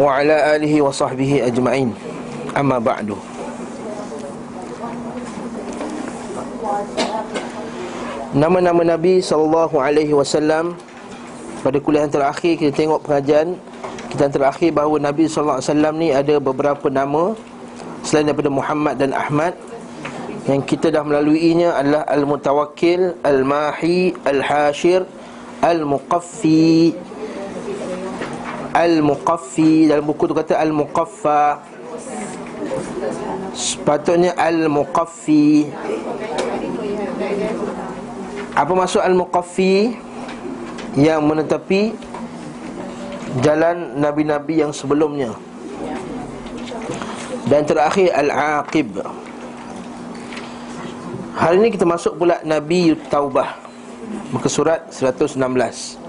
Wa ala alihi wa sahbihi ajma'in. Amma ba'du. Nama-nama Nabi sallallahu alaihi wasallam pada kuliah yang terakhir kita tengok pengajian. Kita yang terakhir bahawa Nabi sallallahu alaihi wasallam ni ada beberapa nama selain daripada Muhammad dan Ahmad. Yang kita dah melaluinya adalah al-mutawakkil, al-mahi, al-hashir, al-muqaffi. Al-Muqaffi. Dalam buku tu kata Al-Muqaffa. Sepatutnya Al-Muqaffi. Apa maksud Al-Muqaffi? Yang menetapi Jalan Nabi-Nabi yang sebelumnya. Dan terakhir Al-Aqib. Hari ini kita masuk pula Nabi Taubah. Muka surat 116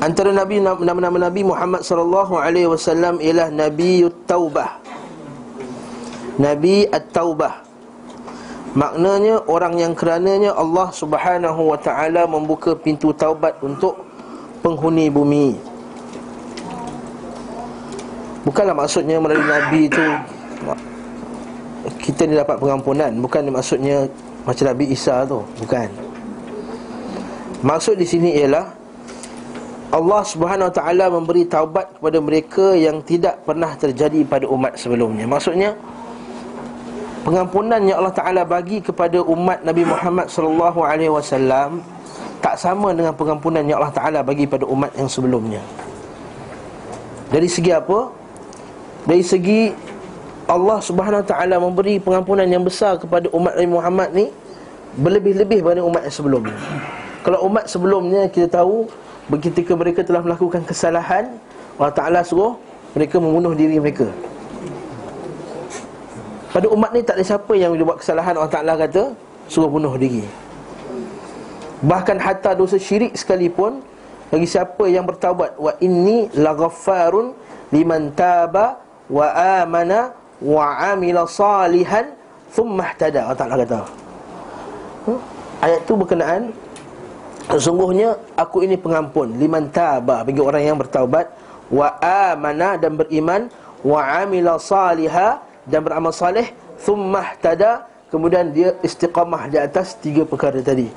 Antara Nabi nama-nama Nabi Muhammad sallallahu alaihi wasallam ialah Nabi Taubah. Nabi At-Taubah. Maknanya orang yang kerananya Allah Subhanahu wa taala membuka pintu taubat untuk penghuni bumi. Bukanlah maksudnya melalui Nabi itu kita ni dapat pengampunan, bukan maksudnya macam Nabi Isa tu, bukan. Maksud di sini ialah Allah Subhanahu Wa Taala memberi taubat kepada mereka yang tidak pernah terjadi pada umat sebelumnya. Maksudnya pengampunan yang Allah Taala bagi kepada umat Nabi Muhammad sallallahu alaihi wasallam tak sama dengan pengampunan yang Allah Taala bagi pada umat yang sebelumnya. Dari segi apa? Dari segi Allah Subhanahu Wa Taala memberi pengampunan yang besar kepada umat Nabi Muhammad ni berlebih-lebih daripada umat yang sebelumnya. Kalau umat sebelumnya kita tahu Ketika mereka telah melakukan kesalahan Allah Ta'ala suruh mereka membunuh diri mereka. Pada umat ni tak ada siapa yang bila buat kesalahan Allah Ta'ala kata Suruh bunuh diri. Bahkan hatta dosa syirik sekalipun Bagi siapa yang bertaubat Wa inni laghaffarun liman taba Wa amana Wa amila salihan Thumma ihtada Allah Ta'ala kata? Ayat tu berkenaan Sesungguhnya aku ini pengampun liman taba bagi orang yang bertaubat wa amana dan beriman wa amila saliha dan beramal saleh thumma ihtada kemudian dia istiqamah di atas tiga perkara tadi.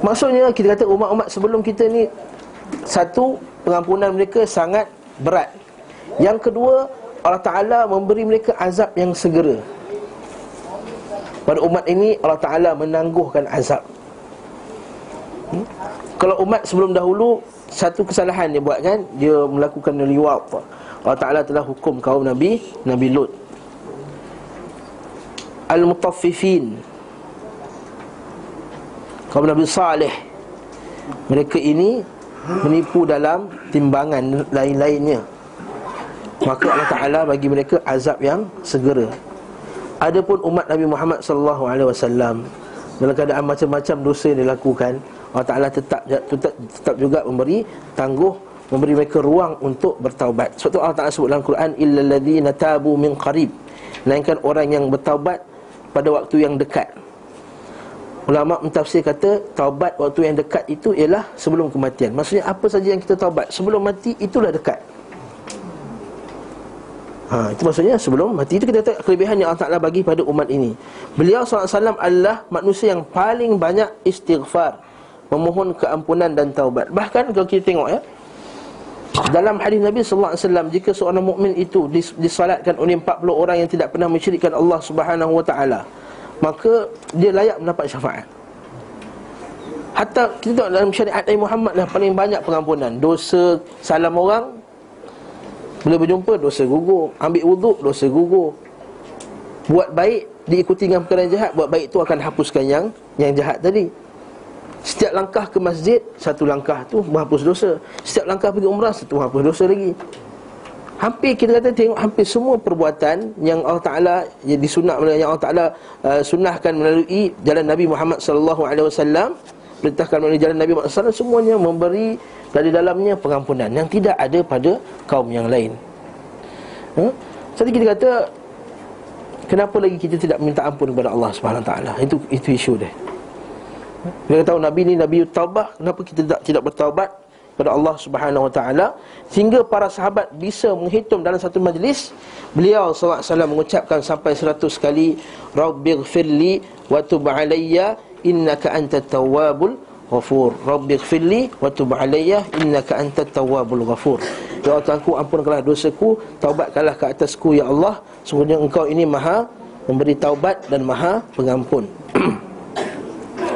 Maksudnya kita kata umat-umat sebelum kita ni satu pengampunan mereka sangat berat. Yang kedua Allah Taala memberi mereka azab yang segera. Pada umat ini Allah Taala menangguhkan azab. Hmm? Kalau umat sebelum dahulu Satu kesalahan dia buat kan Dia melakukan liwat Allah Ta'ala telah hukum kaum Nabi Nabi Lut. Al-Mutaffifin. Kaum Nabi Saleh. Mereka ini Menipu dalam timbangan lain-lainnya. Maka Allah Ta'ala bagi mereka azab yang segera. Adapun umat Nabi Muhammad sallallahu alaihi wasallam dalam keadaan macam-macam dosa yang dilakukan Allah Ta'ala tetap, tetap, tetap juga memberi tangguh Memberi mereka ruang untuk bertaubat. Sebab tu Allah Ta'ala sebut dalam Quran Illa ladhina tabu min qarib. Melainkan orang yang bertaubat pada waktu yang dekat. Ulama mentafsir kata Taubat waktu yang dekat itu ialah sebelum kematian. Maksudnya apa saja yang kita taubat? Sebelum mati itulah dekat. Ha, itu maksudnya sebelum mati. Itu kita kata kelebihan yang Allah Ta'ala bagi pada umat ini. Beliau SAW adalah manusia yang paling banyak istighfar memohon keampunan dan taubat. Bahkan kalau kita tengok ya, dalam hadis Nabi sallallahu alaihi wasallam jika seorang mukmin itu disalatkan oleh 40 orang yang tidak pernah mensyirikkan Allah Subhanahu wa taala, maka dia layak mendapat syafaat. Hatta kita tengok dalam syariat Nabi Muhammad lah paling banyak pengampunan. Dosa salam orang bila berjumpa dosa gugur, ambil wuduk dosa gugur. Buat baik diikuti dengan perkara jahat, buat baik itu akan hapuskan yang yang jahat tadi. Setiap langkah ke masjid Satu langkah tu menghapus dosa Setiap langkah pergi umrah Satu menghapus dosa lagi Hampir kita kata tengok Hampir semua perbuatan Yang Allah Ta'ala Yang disunat Yang Allah Ta'ala uh, Sunnahkan melalui Jalan Nabi Muhammad Sallallahu Alaihi Wasallam Perintahkan melalui jalan Nabi Muhammad SAW Semuanya memberi Dari dalamnya pengampunan Yang tidak ada pada kaum yang lain huh? Jadi kita kata Kenapa lagi kita tidak minta ampun kepada Allah Subhanahu Taala? Itu itu isu dia. Kita tahu Nabi ni Nabi taubat Kenapa kita tidak, tidak bertaubat kepada Allah Subhanahu Wa Taala? Sehingga para sahabat bisa menghitung dalam satu majlis beliau wasallam mengucapkan sampai seratus kali rabbighfirli wa tub alayya innaka antat tawwabul ghafur. Rabbighfirli wa tub alayya innaka antat tawwabul ghafur. Ya Tuhanku ampunkanlah dosaku taubatkanlah ke atasku ya Allah. Sungguhnya engkau ini maha memberi taubat dan maha pengampun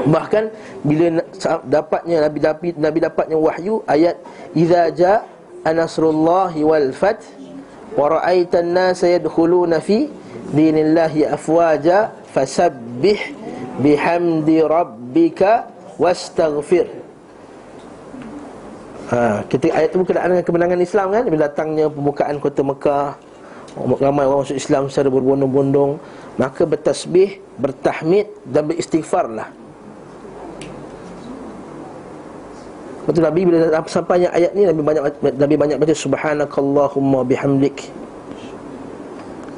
Bahkan bila dapatnya Nabi Nabi Nabi dapatnya wahyu ayat idza jaa anasrullahi wal fath wa ra'aitan nasa yadkhuluna fi dinillahi afwaja fasabbih bihamdi rabbika wastaghfir. Ha ketika ayat itu berkenaan dengan kemenangan Islam kan? Bila datangnya pembukaan kota Mekah ramai orang masuk Islam secara berbondong-bondong maka bertasbih bertahmid dan beristighfarlah Betul Nabi bila sampainya ayat ni Nabi banyak Nabi banyak baca subhanakallahumma bihamdik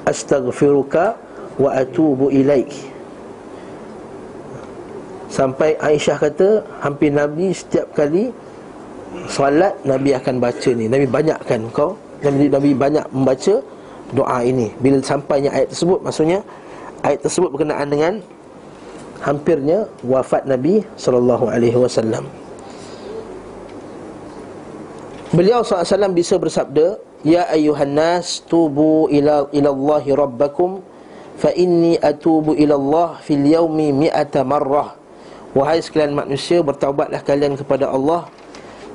astaghfiruka wa atubu ilaik. Sampai Aisyah kata hampir Nabi setiap kali solat Nabi akan baca ni. Nabi banyakkan kau Nabi Nabi banyak membaca doa ini. Bila sampainya ayat tersebut maksudnya ayat tersebut berkenaan dengan hampirnya wafat Nabi sallallahu alaihi wasallam. Beliau SAW bisa bersabda Ya ayuhan nas tubu ila ilallahi rabbakum Fa inni atubu ilallah fil yawmi mi'ata marrah. Wahai sekalian manusia bertaubatlah kalian kepada Allah.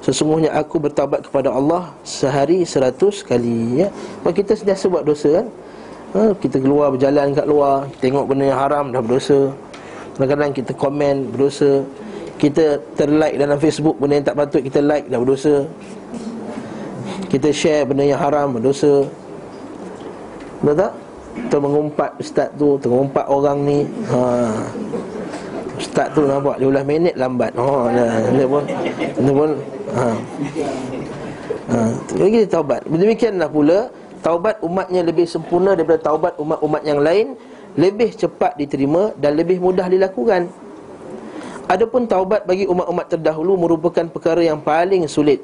Sesungguhnya aku bertaubat kepada Allah sehari seratus kali ya. Kalau kita sentiasa buat dosa kan? Ha, Kita keluar berjalan kat luar Tengok benda yang haram dah berdosa. Kadang-kadang kita komen berdosa. Kita terlike dalam Facebook benda yang tak patut kita like dah berdosa kita share benda yang haram berdosa Betul tak? Kita mengumpat ustaz tu Mengumpat orang ni ha. Ustaz tu nampak 15 minit lambat Oh, nah, dia pun Dia pun ha. Ha. Lagi taubat Demikianlah pula Taubat umatnya lebih sempurna daripada taubat umat-umat yang lain Lebih cepat diterima dan lebih mudah dilakukan Adapun taubat bagi umat-umat terdahulu merupakan perkara yang paling sulit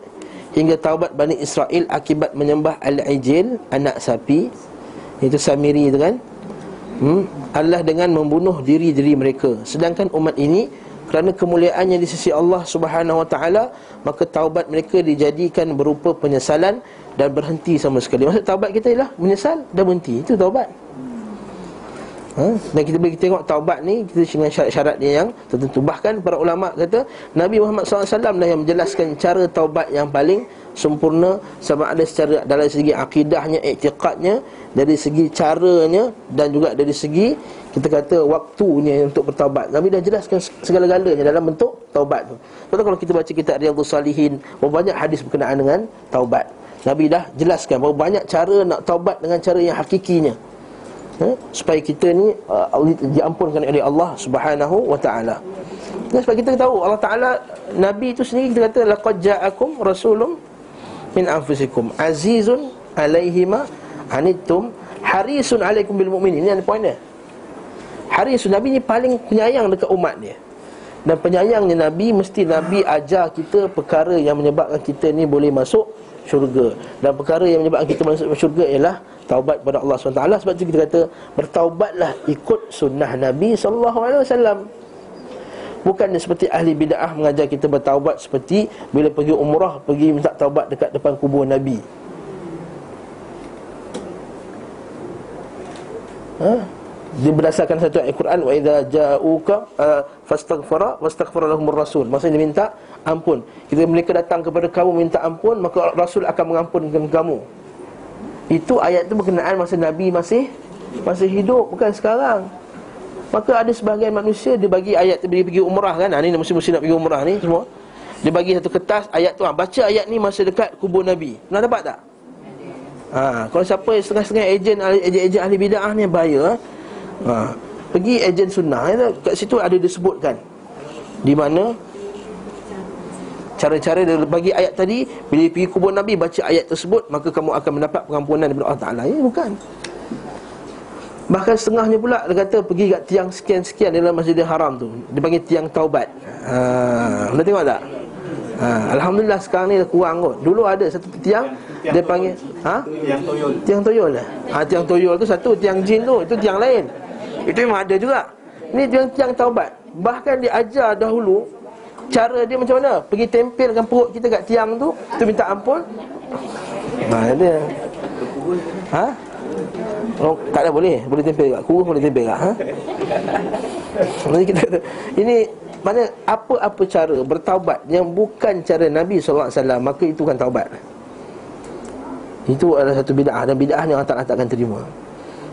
hingga taubat Bani Israel akibat menyembah Al-Ijil anak sapi. Itu Samiri itu kan? Hmm? Allah dengan membunuh diri-diri mereka. Sedangkan umat ini kerana kemuliaannya di sisi Allah Subhanahu Wa Taala maka taubat mereka dijadikan berupa penyesalan dan berhenti sama sekali. Maksud taubat kita ialah menyesal dan berhenti. Itu taubat Ha? Dan kita boleh tengok taubat ni Kita dengan syarat-syarat dia yang tertentu Bahkan para ulama kata Nabi Muhammad SAW lah yang menjelaskan cara taubat yang paling sempurna Sama ada secara dalam segi akidahnya, iktiqadnya Dari segi caranya Dan juga dari segi kita kata waktunya untuk bertaubat. Nabi dah jelaskan segala-galanya dalam bentuk taubat tu. Sebab kalau kita baca kitab Riyadhus Salihin banyak hadis berkenaan dengan taubat. Nabi dah jelaskan berapa banyak cara nak taubat dengan cara yang hakikinya eh, supaya kita ni uh, diampunkan oleh Allah Subhanahu wa taala. Dan sebab kita tahu Allah Taala Nabi itu sendiri kita kata laqad ja'akum rasulun min anfusikum azizun alaihi ma anittum harisun alaikum bil mu'minin. Ini ada poin dia. Harisun Nabi ni paling penyayang dekat umat dia. Dan penyayangnya Nabi mesti Nabi ajar kita perkara yang menyebabkan kita ni boleh masuk syurga. Dan perkara yang menyebabkan kita masuk syurga ialah taubat kepada Allah SWT Sebab itu kita kata Bertaubatlah ikut sunnah Nabi SAW Bukan seperti ahli bid'ah mengajar kita bertaubat Seperti bila pergi umrah Pergi minta taubat dekat depan kubur Nabi Ha? Dia berdasarkan satu ayat Quran wa idza ja'uka uh, fastaghfara wastaghfara lahumur rasul. Maksudnya dia minta ampun. Jika mereka datang kepada kamu minta ampun, maka Rasul akan mengampunkan kamu. Itu ayat itu berkenaan masa Nabi masih masih hidup bukan sekarang. Maka ada sebahagian manusia dia bagi ayat tu pergi umrah kan. Ha ni mesti-mesti nak pergi umrah ni semua. Dia bagi satu kertas ayat tu ha, baca ayat ni masa dekat kubur Nabi. Pernah dapat tak? Ha, kalau siapa setengah-setengah ejen ejen ahli bidah ni bahaya. Ha. Pergi ejen sunnah ya, kat situ ada disebutkan. Di mana? Cara-cara dia bagi ayat tadi Bila pergi kubur Nabi baca ayat tersebut Maka kamu akan mendapat pengampunan daripada Allah Ta'ala. Ya bukan? Bahkan setengahnya pula Dia kata pergi kat tiang sekian-sekian Dalam masjidil haram tu. Dia panggil tiang taubat. Haa Anda tengok tak? ha, Alhamdulillah sekarang ni dah kurang kot. Dulu ada satu tiang, tiang Dia panggil ha? Tiang toyol. Tiang toyol lah ha, Tiang toyol tu satu Tiang jin tu Itu tiang lain Itu memang ada juga Ini tiang-tiang taubat Bahkan dia ajar dahulu Cara dia macam mana Pergi tempelkan perut kita kat tiang tu Tu minta ampun Ha, dia Ha? Oh, tak ada boleh. Boleh tempel kat kurus boleh tempel kat. Ha? Kita ini mana apa-apa cara bertaubat yang bukan cara Nabi SAW maka itu kan taubat. Itu adalah satu bid'ah dan bid'ah yang Allah tak akan terima.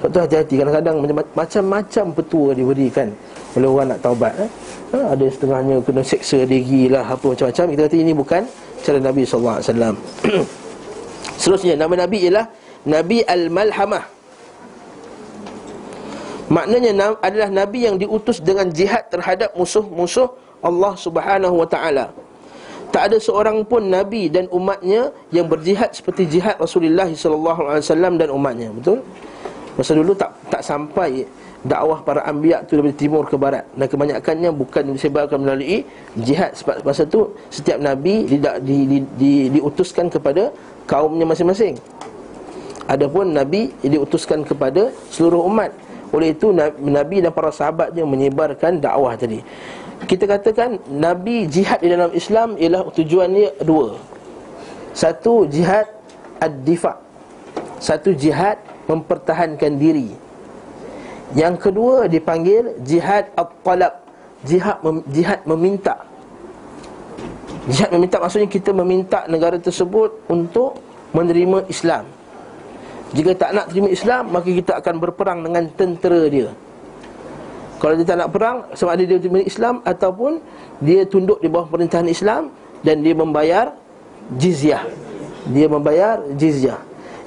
Sebab tu hati-hati kadang-kadang macam-macam petua diberikan oleh orang nak taubat. Eh? Ha, ada setengahnya kena seksa diri lah apa macam-macam. Kita kata ini bukan cara Nabi SAW. Seterusnya nama Nabi ialah Nabi Al-Malhamah Maknanya adalah Nabi yang diutus dengan jihad terhadap musuh-musuh Allah subhanahu wa ta'ala Tak ada seorang pun Nabi dan umatnya yang berjihad seperti jihad Rasulullah SAW dan umatnya Betul? Masa dulu tak tak sampai dakwah para anbiya tu dari timur ke barat. Dan kebanyakannya bukan disebarkan melalui jihad. Sebab masa tu setiap nabi di, di, di, di, diutuskan kepada kaumnya masing-masing. Adapun Nabi diutuskan kepada seluruh umat. Oleh itu Nabi dan para sahabatnya menyebarkan dakwah tadi. Kita katakan Nabi jihad di dalam Islam ialah tujuannya dua. Satu jihad ad-difa' Satu jihad mempertahankan diri. Yang kedua dipanggil jihad at-talab. Jihad, mem, jihad meminta. Jihad meminta maksudnya kita meminta negara tersebut untuk menerima Islam. Jika tak nak terima Islam Maka kita akan berperang dengan tentera dia. Kalau dia tak nak perang Sama ada dia terima Islam Ataupun Dia tunduk di bawah pemerintahan Islam Dan dia membayar Jizyah. Dia membayar jizyah.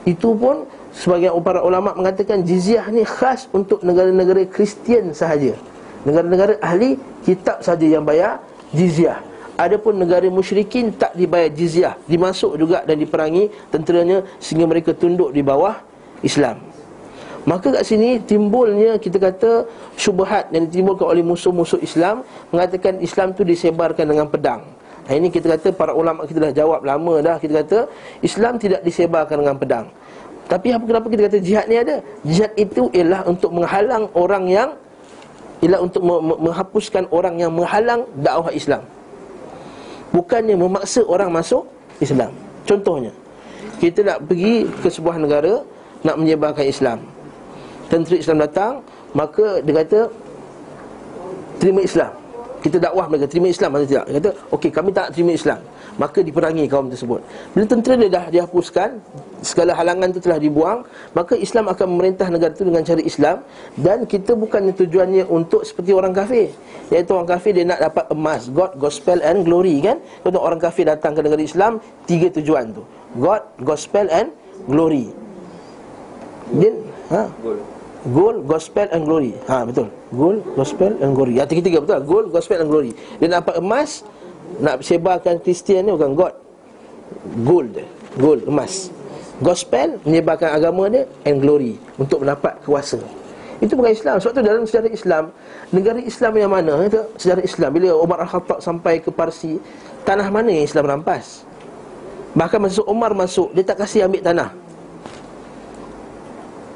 Itu pun Sebagian para ulama' mengatakan Jizyah ni khas untuk negara-negara Kristian sahaja. Negara-negara ahli Kitab sahaja yang bayar Jizyah. Adapun negara musyrikin tak dibayar jizyah. Dimasuk juga dan diperangi tenteranya Sehingga mereka tunduk di bawah Islam. Maka kat sini timbulnya kita kata Syubahat yang ditimbulkan oleh musuh-musuh Islam Mengatakan Islam tu disebarkan dengan pedang. Nah, ini kita kata para ulama kita dah jawab lama dah. Kita kata Islam tidak disebarkan dengan pedang Tapi apa kenapa kita kata jihad ni ada? Jihad itu ialah untuk menghalang orang yang Ialah untuk menghapuskan orang yang menghalang dakwah Islam. Bukannya memaksa orang masuk Islam. Contohnya Kita nak pergi ke sebuah negara Nak menyebarkan Islam. Tentera Islam datang Maka dia kata Terima Islam. Kita dakwah mereka terima Islam. Atau tidak Dia kata okey kami tak terima Islam Maka diperangi kaum tersebut. Bila tentera dia dah dihapuskan Segala halangan itu telah dibuang Maka Islam akan memerintah negara itu dengan cara Islam. Dan kita bukannya tujuannya untuk seperti orang kafir. Iaitu orang kafir dia nak dapat emas. God, gospel and glory kan? Untuk orang kafir datang ke negara Islam Tiga tujuan tu. God, gospel and glory. Dia, ha? Gold, gospel and glory. Ha betul. Gold, gospel and glory. Yang tiga-tiga betul? Gold, gospel and glory. Dia dapat emas nak sebarkan Kristian ni bukan God. Gold Gold, emas. Gospel menyebarkan agama dia And glory. Untuk mendapat kuasa. Itu bukan Islam. Sebab tu dalam sejarah Islam Negara Islam yang mana itu Sejarah Islam Bila Umar Al-Khattab sampai ke Parsi Tanah mana yang Islam rampas? Bahkan masa Umar masuk Dia tak kasih ambil tanah.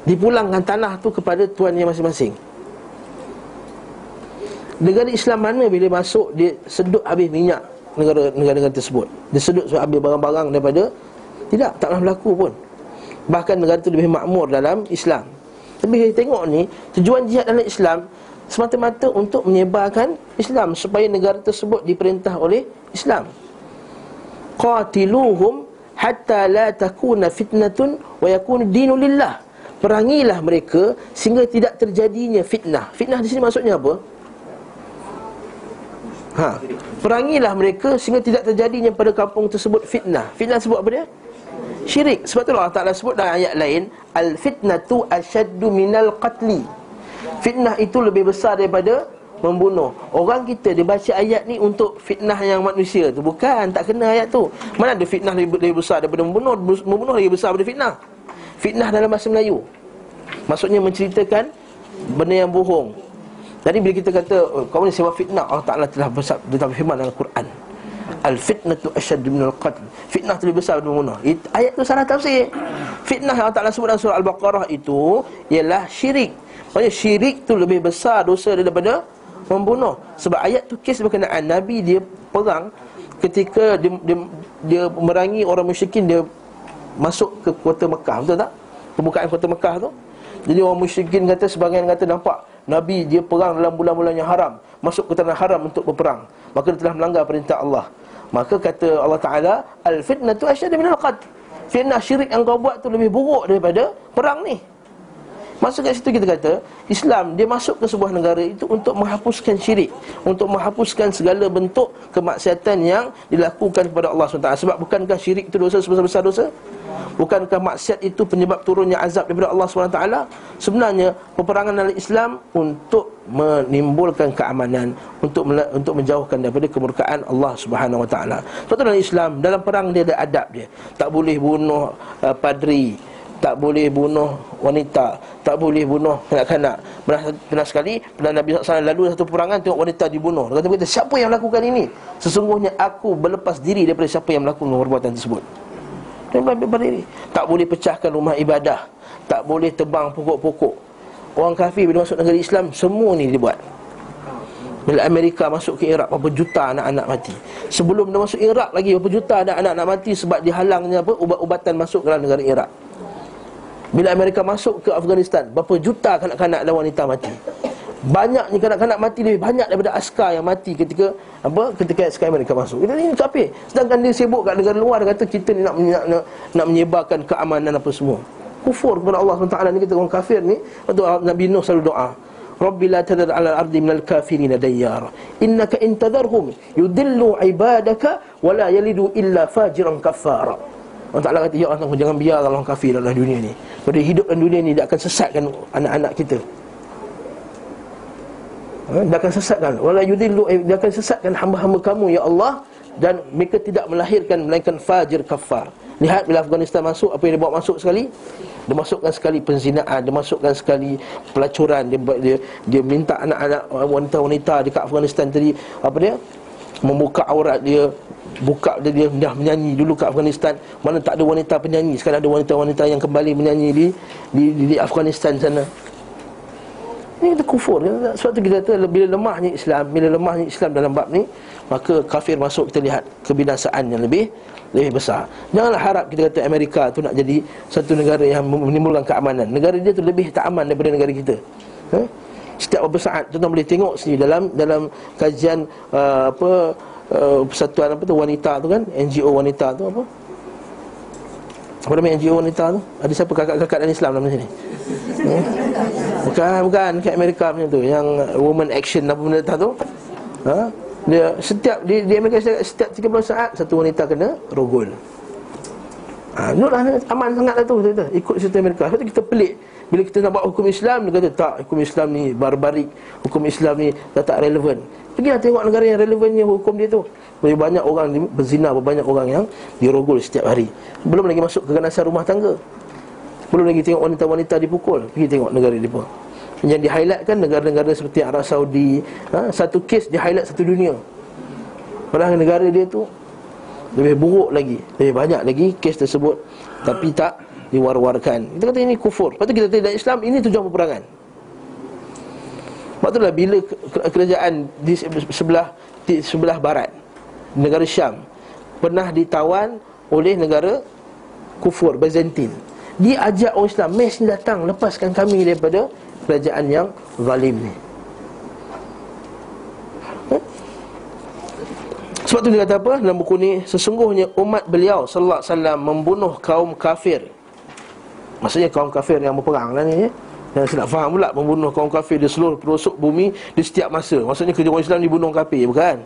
Dipulangkan tanah tu kepada tuannya masing-masing Negara Islam mana bila masuk Dia sedut habis minyak negara-negara tersebut. Dia sedut sebab ambil barang-barang daripada Tidak, taklah berlaku pun. Bahkan negara itu lebih makmur dalam Islam. Tapi kita tengok ni Tujuan jihad dalam Islam Semata-mata untuk menyebarkan Islam Supaya negara tersebut diperintah oleh Islam. Qatiluhum Hatta la takuna fitnatun Wa yakunu dinu lillah. Perangilah mereka Sehingga tidak terjadinya fitnah. Fitnah di sini maksudnya apa? Ha. Perangilah mereka sehingga tidak terjadinya pada kampung tersebut fitnah. Fitnah sebut apa dia? Syirik. Sebab tu Allah Taala sebut dalam ayat lain, al fitnatu asyaddu minal qatli. Fitnah itu lebih besar daripada membunuh. Orang kita dia baca ayat ni untuk fitnah yang manusia tu. Bukan, tak kena ayat tu. Mana ada fitnah lebih, lebih besar daripada membunuh? Membunuh lebih besar daripada fitnah. Fitnah dalam bahasa Melayu. Maksudnya menceritakan benda yang bohong jadi bila kita kata oh, kau ni sewa fitnah Allah Taala telah besar telah firman dalam Quran. al fitnatu asyaddu min al qatl. Fitnah tu lebih besar daripada membunuh ayat tu salah tafsir. Fitnah yang Allah Taala sebut dalam surah al-baqarah itu ialah syirik. Maksudnya syirik tu lebih besar dosa daripada membunuh. Sebab ayat tu kes berkenaan nabi dia perang ketika dia, dia, dia merangi orang musyrikin dia masuk ke kota Mekah. Betul tak? Pembukaan kota Mekah tu. Jadi orang musyrikin kata sebagian kata nampak Nabi dia perang dalam bulan-bulan yang haram Masuk ke tanah haram untuk berperang. Maka dia telah melanggar perintah Allah. Maka kata Allah Ta'ala Al-fitnah tu asyadu minal qad Fitnah syirik yang kau buat tu lebih buruk daripada perang ni Masuk kat situ kita kata Islam dia masuk ke sebuah negara itu untuk menghapuskan syirik. Untuk menghapuskan segala bentuk kemaksiatan yang dilakukan kepada Allah SWT. Sebab bukankah syirik itu dosa sebesar-besar dosa? Bukankah maksiat itu penyebab turunnya azab daripada Allah SWT? Sebenarnya peperangan dalam Islam untuk menimbulkan keamanan Untuk untuk menjauhkan daripada kemurkaan Allah SWT Sebab dalam Islam, dalam perang dia ada adab dia. Tak boleh bunuh uh, padri tak boleh bunuh wanita. Tak boleh bunuh kanak-kanak. Pernah, pernah sekali Pernah Nabi SAW lalu satu peperangan Tengok wanita dibunuh. Dia kata, siapa yang melakukan ini? Sesungguhnya aku berlepas diri daripada siapa yang melakukan perbuatan tersebut. Berdiri. Tak boleh pecahkan rumah ibadah. Tak boleh tebang pokok-pokok. Orang kafir bila masuk negara Islam Semua ni dia buat. Bila Amerika masuk ke Iraq Berapa juta anak-anak mati. Sebelum dia masuk Iraq lagi Berapa juta anak-anak mati Sebab dihalangnya apa Ubat-ubatan masuk ke dalam negara Iraq Bila Amerika masuk ke Afghanistan Berapa juta kanak-kanak dan wanita mati Banyaknya kanak-kanak mati lebih banyak daripada askar yang mati ketika apa ketika askar Amerika masuk. Kita ni kafir. Sedangkan dia sibuk kat negara luar dia kata kita ni nak nak, nak, nak menyebarkan keamanan apa semua. Kufur kepada Allah SWT ni kita orang kafir ni Waktu Nabi Nuh selalu doa Rabbi la tadar ala al-ardi minal kafirina dayyar Innaka intadarhum yudillu ibadaka Wala yalidu illa fajiran kafara Allah Ta'ala kata Ya Allah jangan biar orang kafir dalam dunia ni. Pada hidup dalam dunia ni Dia akan sesatkan anak-anak kita. Ha? Dia akan sesatkan. Wala yudillu eh, Dia akan sesatkan hamba-hamba kamu Ya Allah. Dan mereka tidak melahirkan Melainkan fajir kafar Lihat bila Afghanistan masuk Apa yang dia bawa masuk sekali? Dia masukkan sekali penzinaan Dia masukkan sekali pelacuran. Dia dia, dia minta anak-anak wanita-wanita Dekat Afghanistan tadi. Apa dia Membuka aurat dia Buka dia, dia dah menyanyi dulu kat Afghanistan. Mana tak ada wanita penyanyi Sekarang ada wanita-wanita yang kembali menyanyi di di, di, di Afghanistan sana. Ini kita kufur. Sebab tu kita kata Bila lemahnya Islam Bila lemahnya Islam dalam bab ni Maka kafir masuk kita lihat Kebinasaan yang lebih Lebih besar. Janganlah harap kita kata Amerika tu nak jadi Satu negara yang menimbulkan keamanan. Negara dia tu lebih tak aman daripada negara kita. Ha? Setiap beberapa saat Tuan boleh tengok sini Dalam dalam kajian uh, Apa uh, Persatuan apa tu Wanita tu kan NGO wanita tu apa apa nama NGO wanita tu? Ada siapa kakak-kakak dalam Islam dalam sini? Hmm? Bukan, bukan Dekat Amerika macam tu Yang woman action apa benda tu ha? Dia setiap di, di Amerika setiap 30 saat Satu wanita kena rogol ha, Nur aman sangat lah tu kita, Ikut situ Amerika Sebab kita pelik Bila kita nak buat hukum Islam Dia kata tak Hukum Islam ni barbarik. Hukum Islam ni dah tak relevan. Pergilah tengok negara yang relevannya hukum dia tu. Lebih banyak orang berzina Banyak orang yang dirogol setiap hari. Belum lagi masuk ke keganasan rumah tangga. Belum lagi tengok wanita-wanita dipukul. Pergi tengok negara dia pun. Yang di highlightkan negara-negara seperti Arab Saudi. Ha? Satu kes di highlight satu dunia. Padahal negara dia tu Lebih buruk lagi Lebih banyak lagi kes tersebut. Tapi tak diwar-warkan. Kita kata ini kufur. Lepas tu kita kata Islam ini tujuan peperangan. Sebab itulah bila kerajaan di sebelah di sebelah barat Negara Syam Pernah ditawan oleh negara kufur Byzantine. Dia ajak orang Islam Mes ni datang Lepaskan kami daripada Kerajaan yang zalim ni. Eh? Sebab tu dia kata apa? Dalam buku ni Sesungguhnya umat beliau Sallallahu Alaihi Wasallam Membunuh kaum kafir Maksudnya kaum kafir yang berperang lah ni ya? Yang saya nak faham pula Membunuh kaum kafir di seluruh pelosok bumi Di setiap masa Maksudnya kerja orang Islam dibunuh kafir Bukan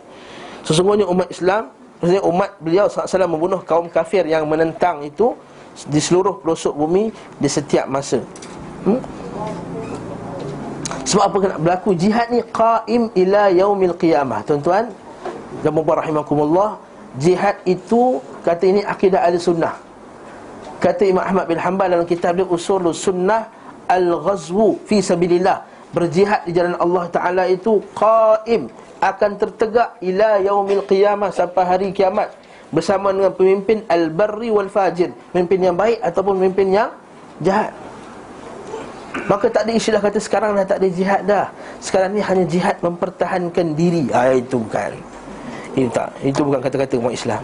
Sesungguhnya umat Islam Maksudnya umat beliau SAW membunuh kaum kafir yang menentang itu di seluruh pelosok bumi di setiap masa. Hmm? Sebab apa kena berlaku jihad ni qaim ila yaumil qiyamah. Tuan-tuan, puan rahimakumullah, jihad itu kata ini akidah al-sunnah. Kata Imam Ahmad bin Hanbal dalam kitab dia Usul Sunnah Al-Ghazwu fi sabilillah. Berjihad di jalan Allah Taala itu qaim akan tertegak ila yaumil qiyamah sampai hari kiamat bersama dengan pemimpin al-barri wal fajir, pemimpin yang baik ataupun pemimpin yang jahat. Maka tak ada istilah kata sekarang dah tak ada jihad dah. Sekarang ni hanya jihad mempertahankan diri. Ah itu bukan. Itu tak. Itu bukan kata-kata umat Islam.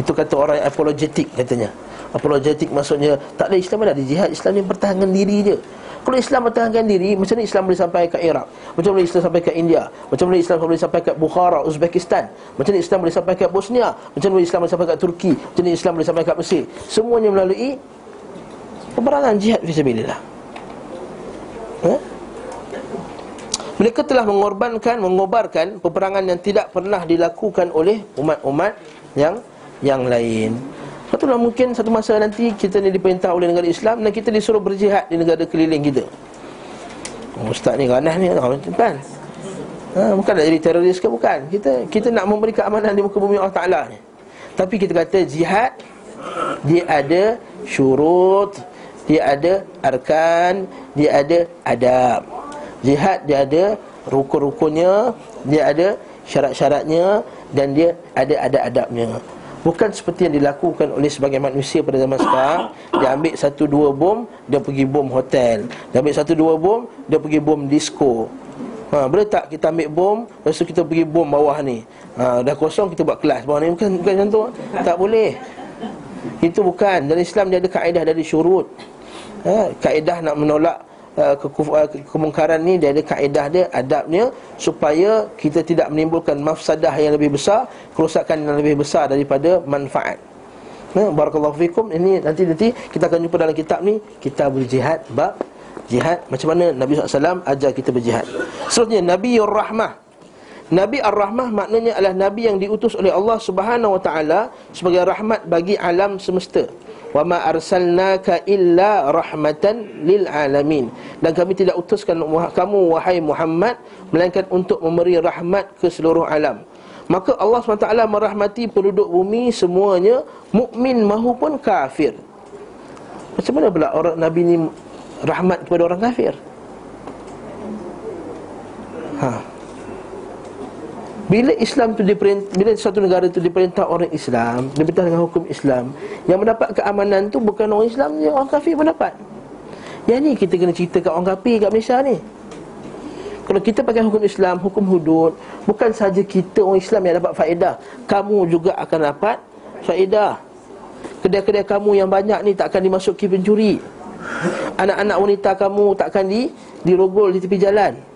Itu kata orang apologetik katanya. Apologetik maksudnya tak ada Islam ada jihad Islam ni mempertahankan diri je. Kalau Islam mempertahankan diri, macam mana Islam boleh sampai ke Iraq? Macam mana Islam sampai ke India? Macam mana Islam boleh sampai ke Bukhara, Uzbekistan? Macam mana Islam boleh sampai ke Bosnia? Macam mana Islam boleh sampai ke Turki? Macam mana Islam boleh sampai ke Mesir? Semuanya melalui peperangan jihad fisabilillah. Eh? Mereka telah mengorbankan, mengobarkan peperangan yang tidak pernah dilakukan oleh umat-umat yang yang lain. Itulah mungkin satu masa nanti kita ni diperintah oleh negara Islam dan kita disuruh berjihad di negara keliling kita. Oh, ustaz ni ganas ni kan. Ha, bukan nak jadi teroris ke bukan. Kita kita nak memberi keamanan di muka bumi Allah Taala ni. Tapi kita kata jihad dia ada syurut, dia ada arkan, dia ada adab. Jihad dia ada rukun-rukunnya, dia ada syarat-syaratnya dan dia ada ada adabnya. Bukan seperti yang dilakukan oleh sebagai manusia pada zaman sekarang. Dia ambil satu dua bom, dia pergi bom hotel. Dia ambil satu dua bom, dia pergi bom disco. Ha, Boleh tak kita ambil bom, lepas tu kita pergi bom bawah ni? Ha, Dah kosong kita buat kelas bawah ni. Bukan, bukan macam tu, tak boleh. Itu bukan, dalam Islam dia ada kaedah dari syurut. Ha, Kaedah nak menolak Uh, uh, kemungkaran ni dia ada kaedah dia adabnya supaya kita tidak menimbulkan mafsadah yang lebih besar kerosakan yang lebih besar daripada manfaat. Ya barakallahu fikum. Ini nanti nanti kita akan jumpa dalam kitab ni kita berjihad bab jihad. Macam mana Nabi SAW ajar kita berjihad. Seterusnya Nabi Rahmah Nabi Ar-Rahmah maknanya adalah Nabi yang diutus oleh Allah Subhanahu Wa Taala sebagai rahmat bagi alam semesta wa ma arsalnaka illa rahmatan lil alamin. Dan kami tidak utuskan kamu wahai Muhammad melainkan untuk memberi rahmat ke seluruh alam. Maka Allah SWT merahmati penduduk bumi semuanya mukmin mahupun kafir. Macam mana pula orang nabi ni rahmat kepada orang kafir? Ha bila Islam tu diperintah, bila satu negara tu diperintah orang Islam, diperintah dengan hukum Islam, yang mendapat keamanan tu bukan orang Islam je, orang kafir pun dapat. Yang ni kita kena cerita kat orang kafir kat Malaysia ni. Kalau kita pakai hukum Islam, hukum hudud, bukan saja kita orang Islam yang dapat faedah, kamu juga akan dapat faedah. Kedai-kedai kamu yang banyak ni tak akan dimasuki pencuri. Anak-anak wanita kamu tak akan di dirogol di tepi jalan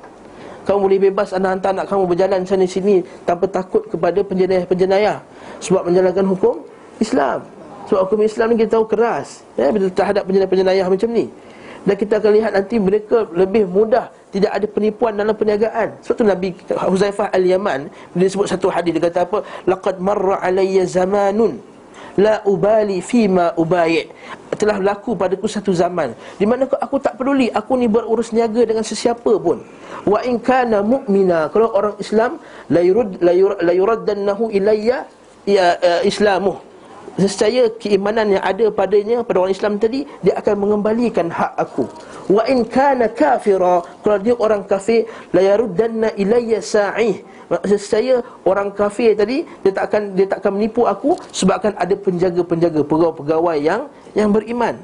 kamu boleh bebas anda hantar anak kamu berjalan sana sini tanpa takut kepada penjenayah-penjenayah sebab menjalankan hukum Islam. Sebab hukum Islam ni kita tahu keras ya terhadap penjenayah-penjenayah macam ni. Dan kita akan lihat nanti mereka lebih mudah tidak ada penipuan dalam perniagaan. Sebab tu Nabi Huzaifah Al-Yaman dia sebut satu hadis dia kata apa? Laqad marra alayya zamanun la ubali fima ubayi. Telah berlaku padaku satu zaman. Di mana aku tak peduli. Aku ni berurus niaga dengan sesiapa pun. Wa in kana mu'mina. Kalau orang Islam la yurad la yuraddannahu ilayya ya uh, islamuh Nescaya keimanan yang ada padanya pada orang Islam tadi dia akan mengembalikan hak aku. Wa in kana kafira kalau dia orang kafir la yaruddanna ilayya sa'ih. Maksud saya orang kafir tadi dia tak akan dia tak akan menipu aku sebabkan ada penjaga-penjaga pegawai-pegawai yang yang beriman.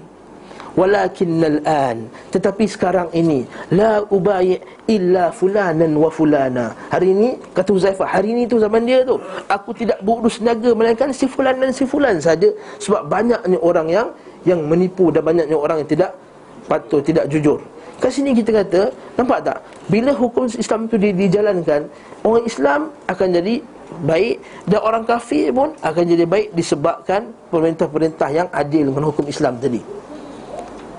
Walakinnal an tetapi sekarang ini la ubai illa fulanan wa fulana. Hari ini kata Huzaifah, hari ini tu zaman dia tu. Aku tidak berurus niaga melainkan si fulan dan si fulan saja sebab banyaknya orang yang yang menipu dan banyaknya orang yang tidak patut tidak jujur. Kat sini kita kata, nampak tak? Bila hukum Islam di, dijalankan, orang Islam akan jadi baik dan orang kafir pun akan jadi baik disebabkan pemerintah-pemerintah yang adil dengan hukum Islam tadi.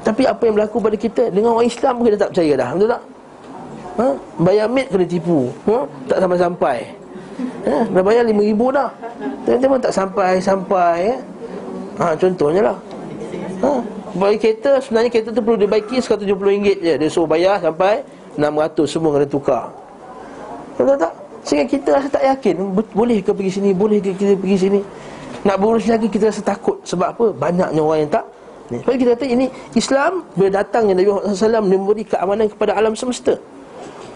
Tapi apa yang berlaku pada kita dengan orang Islam kita tak percaya dah, betul tak? Ha? Bayar mit kena tipu. Ha? Tak sampai-sampai. Ha? Dah bayar RM5,000 dah. Tiba-tiba tak sampai-sampai. Ya? Ha, contohnya lah. Ha? Bagi kereta sebenarnya kereta tu perlu dibaiki RM170 je Dia suruh bayar sampai 600 semua kena tukar Betul tak? Sehingga kita rasa tak yakin Boleh ke pergi sini? Boleh ke kita pergi sini? Nak berurus lagi kita rasa takut Sebab apa? Banyaknya orang yang tak Sebab kita kata ini Islam Bila datangnya Nabi Muhammad SAW Memberi keamanan kepada alam semesta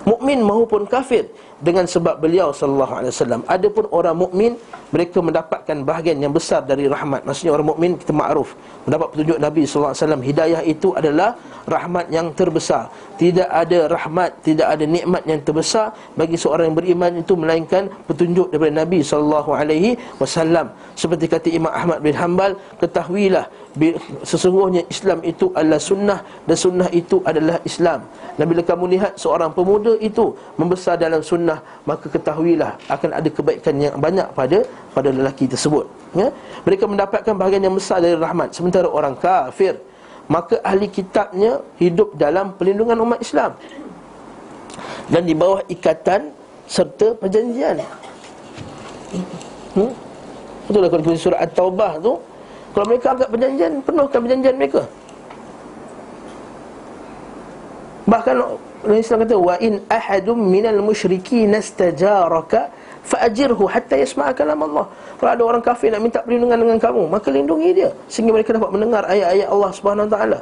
Mukmin maupun kafir dengan sebab beliau sallallahu alaihi wasallam. Adapun orang mukmin mereka mendapatkan bahagian yang besar dari rahmat. Maksudnya orang mukmin kita makruf mendapat petunjuk Nabi sallallahu alaihi wasallam. Hidayah itu adalah rahmat yang terbesar. Tidak ada rahmat, tidak ada nikmat yang terbesar bagi seorang yang beriman itu melainkan petunjuk daripada Nabi sallallahu alaihi wasallam. Seperti kata Imam Ahmad bin Hanbal, ketahuilah sesungguhnya Islam itu adalah sunnah dan sunnah itu adalah Islam. Dan bila kamu lihat seorang pemuda itu membesar dalam sunnah, maka ketahuilah akan ada kebaikan yang banyak pada pada lelaki tersebut. Ya? Mereka mendapatkan bahagian yang besar dari rahmat. Sementara orang kafir, maka ahli kitabnya hidup dalam perlindungan umat Islam. Dan di bawah ikatan serta perjanjian. Hmm? Betul lah kalau surah At-Taubah tu Kalau mereka agak perjanjian, penuhkan perjanjian mereka Bahkan Nabi Islam kata wa in ahadum minal musyriki nastajaraka fa'ajirhu hatta yasma'a kalam Allah. Kalau ada orang kafir nak minta perlindungan dengan kamu, maka lindungi dia sehingga mereka dapat mendengar ayat-ayat Allah Subhanahu Wa Taala.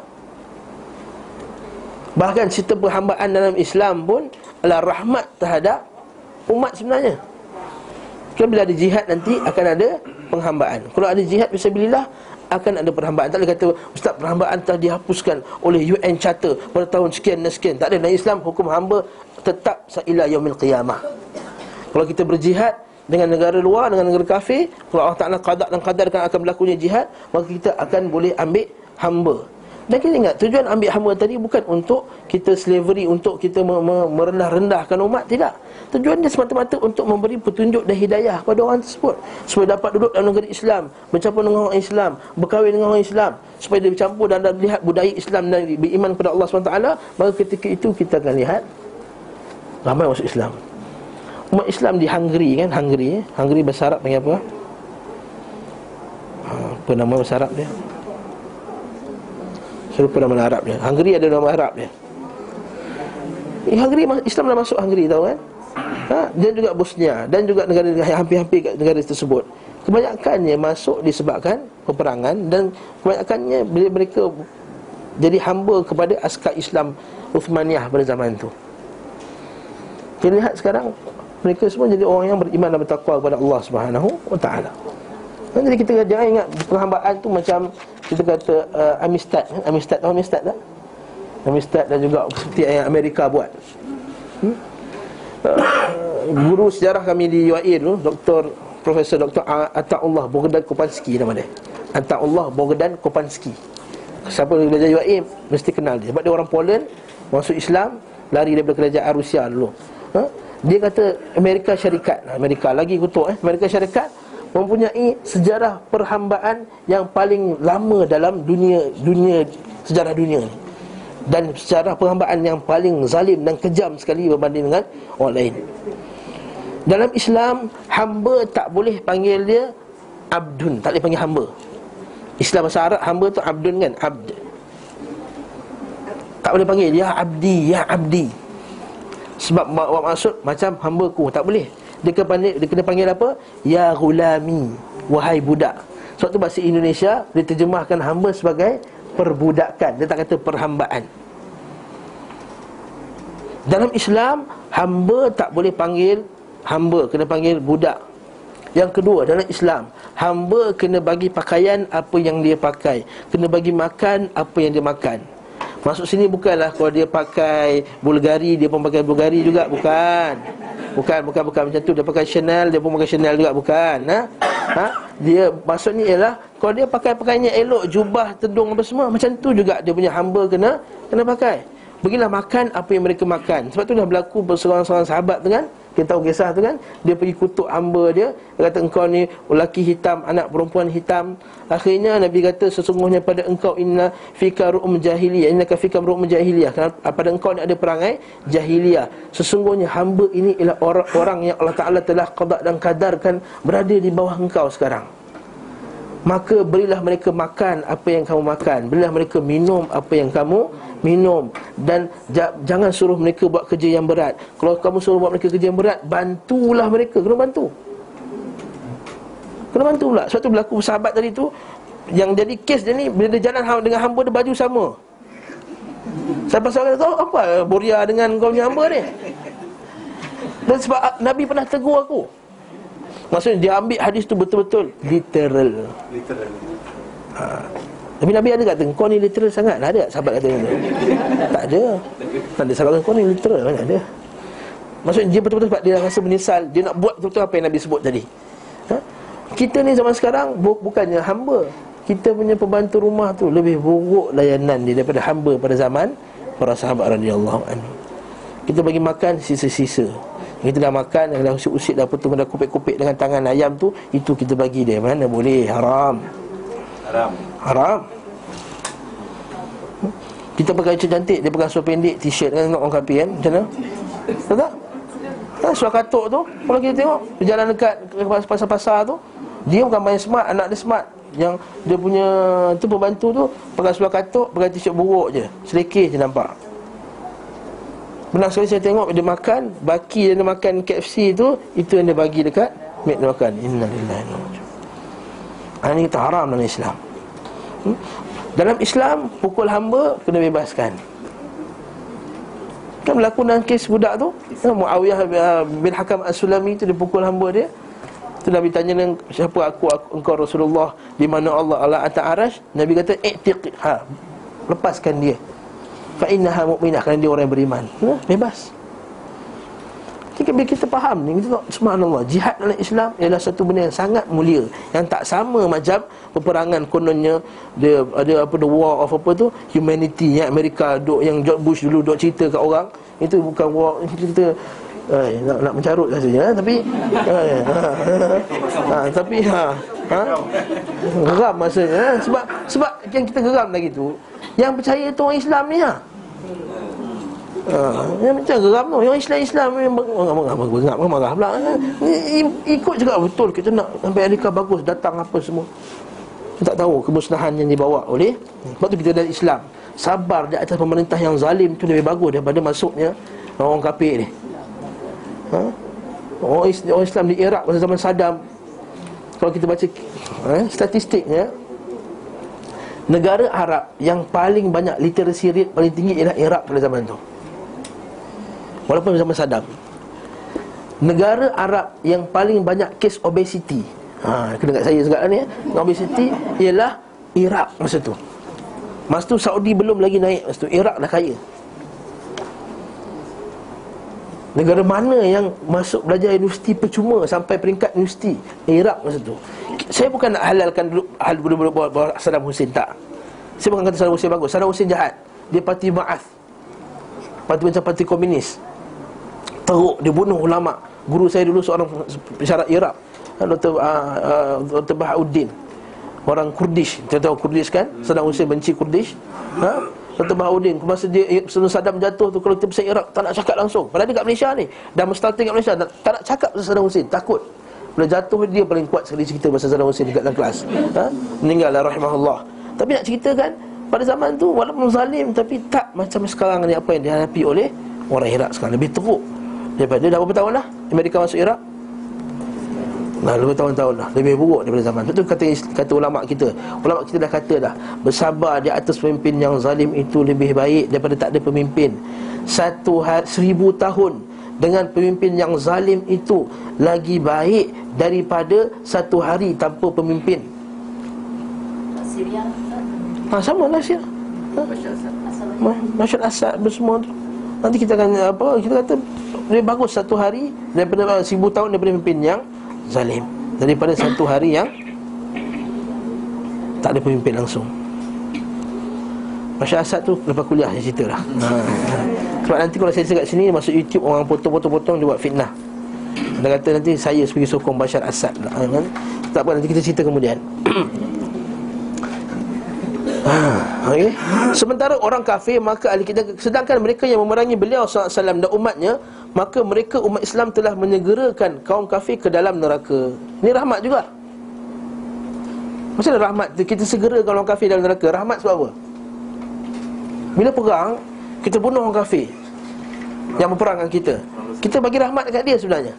Bahkan cerita perhambaan dalam Islam pun adalah rahmat terhadap umat sebenarnya. Kalau bila ada jihad nanti akan ada penghambaan. Kalau ada jihad fisabilillah akan ada perhambaan. Tak boleh kata ustaz perhambaan telah dihapuskan oleh UN Charter pada tahun sekian dan sekian. Tak ada dalam Islam hukum hamba tetap saila yaumil qiyamah. Kalau kita berjihad dengan negara luar dengan negara kafir, kalau Allah Taala qada dan qadarkan akan berlakunya jihad, maka kita akan boleh ambil hamba. Dan kita ingat tujuan ambil hamba tadi bukan untuk kita slavery untuk kita merendah-rendahkan umat tidak. Tujuan dia semata-mata untuk memberi petunjuk dan hidayah kepada orang tersebut supaya dapat duduk dalam negeri Islam, bercampur dengan orang Islam, berkahwin dengan orang Islam, supaya dia bercampur dan lihat budaya Islam dan beriman kepada Allah SWT maka ketika itu kita akan lihat ramai masuk Islam. Umat Islam di Hungary kan, Hungary, eh? Hungary bahasa Arab panggil apa? Ha, apa nama bahasa Arab dia? Saya lupa nama Arab dia. Hungary ada nama Arab dia. Eh, Hungary Islam dah masuk Hungary tahu kan? Ha, Dan juga Bosnia Dan juga negara-negara hampir-hampir negara tersebut Kebanyakannya masuk disebabkan peperangan Dan kebanyakannya mereka jadi hamba kepada askar Islam Uthmaniyah pada zaman itu Kita lihat sekarang Mereka semua jadi orang yang beriman dan bertakwa kepada Allah Subhanahu Wa Taala. Jadi kita jangan ingat perhambaan tu macam kita kata uh, Amistad Amistad tahu Amistad tak? Amistad dan juga seperti yang Amerika buat hmm? Uh, guru sejarah kami di UAE tu Dr. Profesor Dr. Ataullah Bogdan Kopansky nama dia Ataullah Bogdan Kopansky Siapa belajar UAE mesti kenal dia Sebab dia orang Poland Masuk Islam Lari daripada kerajaan Rusia dulu ha? Dia kata Amerika Syarikat Amerika lagi kutuk eh Amerika Syarikat Mempunyai sejarah perhambaan Yang paling lama dalam dunia Dunia Sejarah dunia ni dan secara penghambaan yang paling zalim dan kejam sekali berbanding dengan orang lain. Dalam Islam, hamba tak boleh panggil dia abdun, tak boleh panggil hamba. Islam bahasa Arab hamba tu abdun kan, abd. Tak boleh panggil ya abdi, ya abdi. Sebab mak maksud macam hamba ku, tak boleh. Dia kena panggil, dia kena panggil apa? Ya gulami, wahai budak. Sebab tu bahasa Indonesia diterjemahkan hamba sebagai perbudakan Dia tak kata perhambaan. Dalam Islam Hamba tak boleh panggil Hamba kena panggil budak. Yang kedua dalam Islam Hamba kena bagi pakaian apa yang dia pakai. Kena bagi makan apa yang dia makan. Masuk sini bukanlah kalau dia pakai Bulgari Dia pun pakai Bulgari juga. Bukan. Bukan, bukan, bukan macam tu. Dia pakai Chanel Dia pun pakai Chanel juga. Bukan. Ha? Ha? Dia maksud ni ialah Kalau dia pakai pakaiannya elok Jubah, tedung apa semua Macam tu juga dia punya hamba kena Kena pakai. Bagilah makan apa yang mereka makan. Sebab tu dah berlaku berseorang-seorang sahabat kan kita tahu kisah tu kan? Dia pergi kutuk hamba dia. Dia kata engkau ni lelaki hitam Anak perempuan hitam. Akhirnya Nabi kata Sesungguhnya pada engkau Inna fika ru'um jahiliyah. Inna fika ru'um jahiliyah. Kerana pada engkau ni ada perangai Jahiliyah. Sesungguhnya hamba ini Ialah orang-orang yang Allah Ta'ala telah Qadak dan kadarkan Berada di bawah engkau sekarang. Maka berilah mereka makan apa yang kamu makan. Berilah mereka minum apa yang kamu minum. Dan jangan suruh mereka buat kerja yang berat. Kalau kamu suruh buat mereka kerja yang berat Bantulah mereka, kena bantu. Kena bantu pula. Sebab tu berlaku sahabat tadi tu Yang jadi kes dia ni Bila dia jalan dengan hamba dia baju sama. Sampai sahabat kata, oh, apa Boria dengan kau punya hamba ni? Dan sebab Nabi pernah tegur aku. Maksudnya dia ambil hadis tu betul-betul. Literal. Literal. Ha. Tapi Nabi ada kata Kau ni literal sangat. Ada. Tak sahabat kata gitu Tak ada. Tak ada sahabat kata Kau ni literal. Mana ada. Maksudnya dia betul-betul sebab dia rasa menyesal. Dia nak buat betul-betul apa yang Nabi sebut tadi. Ha? Kita ni zaman sekarang Bukannya hamba. Kita punya pembantu rumah tu Lebih buruk layanan dia Daripada hamba pada zaman Para sahabat radiyallahu anhu. Kita bagi makan sisa-sisa. Kita dah makan Dah usik-usik Dah potong Dah kupik-kupik dengan tangan ayam tu Itu kita bagi dia. Mana boleh? Haram Haram. Haram? Kita pakai cerita cantik Dia pakai seluar pendek T-shirt kan Tengok orang kapi kan? Macam mana? Tahu tak? Ha, Suara katuk tu? Kalau kita tengok Berjalan dekat Pasar-pasar tu Dia bukan main smart Anak dia smart. Yang dia punya Tu pembantu tu Pakai seluar katuk Pakai t-shirt buruk je. Selekeh je nampak. Pernah sekali saya tengok dia makan Baki dia makan KFC tu Itu yang dia bagi dekat Mek dia makan. Innalillahi Ini kita haram dalam Islam hmm? Dalam Islam Pukul hamba Kena bebaskan Kan berlaku dalam kes budak tu ya, Muawiyah bin Hakam As-Sulami tu Dia pukul hamba dia Tu Nabi tanya dengan Siapa aku, aku engkau Rasulullah Di mana Allah Allah atas arash Nabi kata ha, Lepaskan dia fa innaha mu'minah kerana dia orang yang beriman. Ya, bebas. Jika bila kita faham ni kita tahu subhanallah jihad dalam Islam ialah satu benda yang sangat mulia yang tak sama macam peperangan kononnya dia ada apa the war of apa tu humanity yang Amerika duk yang George Bush dulu duk cerita kat orang itu bukan war kita eh, nak nak mencarut rasanya eh, tapi eh, ha, ha, tapi ha, ha geram masanya eh, sebab sebab yang kita geram lagi tu yang percaya tu orang Islam ni ha. Ha, macam geram tu Yang Islam-Islam yang marah marah marah marah pula. Ikut juga betul kita nak sampai Amerika bagus datang apa semua. Kita tak tahu kemusnahan yang dibawa oleh. Sebab tu kita dari Islam. Sabar di atas pemerintah yang zalim tu lebih bagus daripada masuknya orang kafir ni. Ha? orang, Islam di Iraq pada zaman Saddam. Kalau kita baca eh, statistiknya Negara Arab yang paling banyak literasi rate paling tinggi ialah Iraq pada zaman tu Walaupun zaman Saddam Negara Arab yang paling banyak kes obesity ha, Kena kat saya sekarang ni eh. Obesity ialah Iraq masa tu Masa tu Saudi belum lagi naik Masa tu Iraq dah kaya Negara mana yang masuk belajar universiti percuma Sampai peringkat universiti Iraq masa tu saya bukan nak halalkan dulu hal Saddam Hussein tak. Saya bukan kata Saddam Hussein bagus. Saddam Hussein jahat. Dia parti Ma'ath. Parti macam parti komunis. Teruk dia bunuh ulama. Guru saya dulu seorang pesyarat Iraq. Dr. Uh, uh, Dr. Bahauddin. Orang Kurdish. Kita tahu Kurdish kan? Saddam Hussein benci Kurdish. Ha? Dr. Bahauddin Masa dia sebelum Saddam jatuh tu Kalau kita besar Iraq Tak nak cakap langsung Padahal dia kat Malaysia ni Dah mustahil kat Malaysia tak, tak nak cakap pasal Saddam Hussein Takut bila jatuh dia paling kuat sekali cerita pasal Saddam Hussein dekat dalam kelas. Ha? Meninggal lah rahimahullah. Tapi nak ceritakan pada zaman tu walaupun zalim tapi tak macam sekarang ni apa yang dihadapi oleh orang Iraq sekarang lebih teruk daripada dah berapa tahun dah Amerika masuk Iraq Nah, lebih tahun-tahun dah Lebih buruk daripada zaman Itu kata, kata ulama' kita Ulama' kita dah kata dah Bersabar di atas pemimpin yang zalim itu Lebih baik daripada tak ada pemimpin Satu hari, seribu tahun dengan pemimpin yang zalim itu lagi baik daripada satu hari tanpa pemimpin. Ha, sama lah Syria. Ha? Masyarakat Asad bersemua tu. Nanti kita akan apa? Kita kata lebih bagus satu hari daripada seribu tahun daripada pemimpin yang zalim. Daripada satu hari yang tak ada pemimpin langsung. Masyarakat Asad tu lepas kuliah saya cerita lah. Ha. Sebab nanti kalau saya cakap sini Masuk YouTube orang potong-potong-potong Dia buat fitnah Dia kata nanti saya sebagai sokong Bashar Assad lah, kan? Tak apa nanti kita cerita kemudian okay. Sementara orang kafir Maka ahli kita Sedangkan mereka yang memerangi beliau SAW dan umatnya Maka mereka umat Islam telah menyegerakan Kaum kafir ke dalam neraka. Ini rahmat juga. Macam mana rahmat? Kita segera kalau orang kafir dalam neraka. Rahmat sebab apa? Bila perang Kita bunuh orang kafir yang berperang kita. Kita bagi rahmat dekat dia sebenarnya.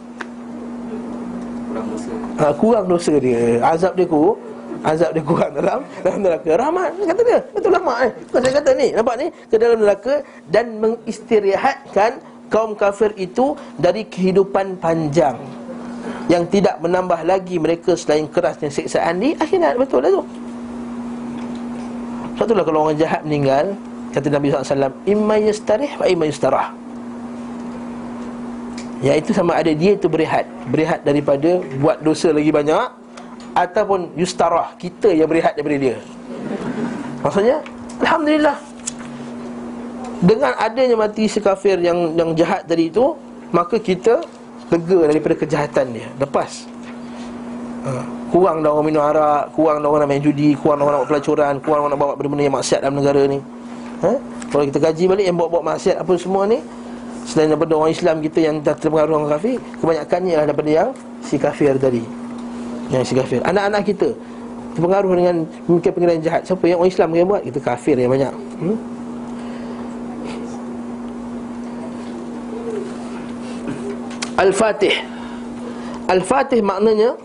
Ha, Kurang dosa dia. Azab dia ku Azab dia kurang dalam dalam neraka. Rahmat kata dia. Itu rahmat eh? Bukan saya kata ni Nampak ni? Ke dalam neraka Dan mengistirahatkan kaum kafir itu dari kehidupan panjang. Yang tidak menambah lagi mereka selain kerasnya siksaan di akhirat. Betul lah tu. Sebab itulah kalau orang jahat meninggal kata Nabi SAW imma yastarih wa imma yastarah. Iaitu sama ada dia itu berehat. Berehat daripada buat dosa lagi banyak Ataupun yustarah Kita yang berehat daripada dia. Maksudnya Alhamdulillah. Dengan adanya mati si kafir yang yang jahat tadi itu Maka kita lega daripada kejahatan dia. Lepas. Ha. Kurang dah orang minum arak Kurang dah orang nak main judi Kurang dah orang nak buat pelacuran Kurang orang nak bawa benda-benda yang maksiat dalam negara ni. Ha? Kalau kita kaji balik yang bawa-bawa maksiat apa semua ni Selain daripada orang Islam kita yang terpengaruh orang kafir Kebanyakannya adalah daripada yang si kafir tadi Yang si kafir. Anak-anak kita terpengaruh dengan mungkin pengiran jahat. Siapa yang orang Islam yang buat? Kita kafir yang banyak. Hmm? Al-Fatih. Al-Fatih maknanya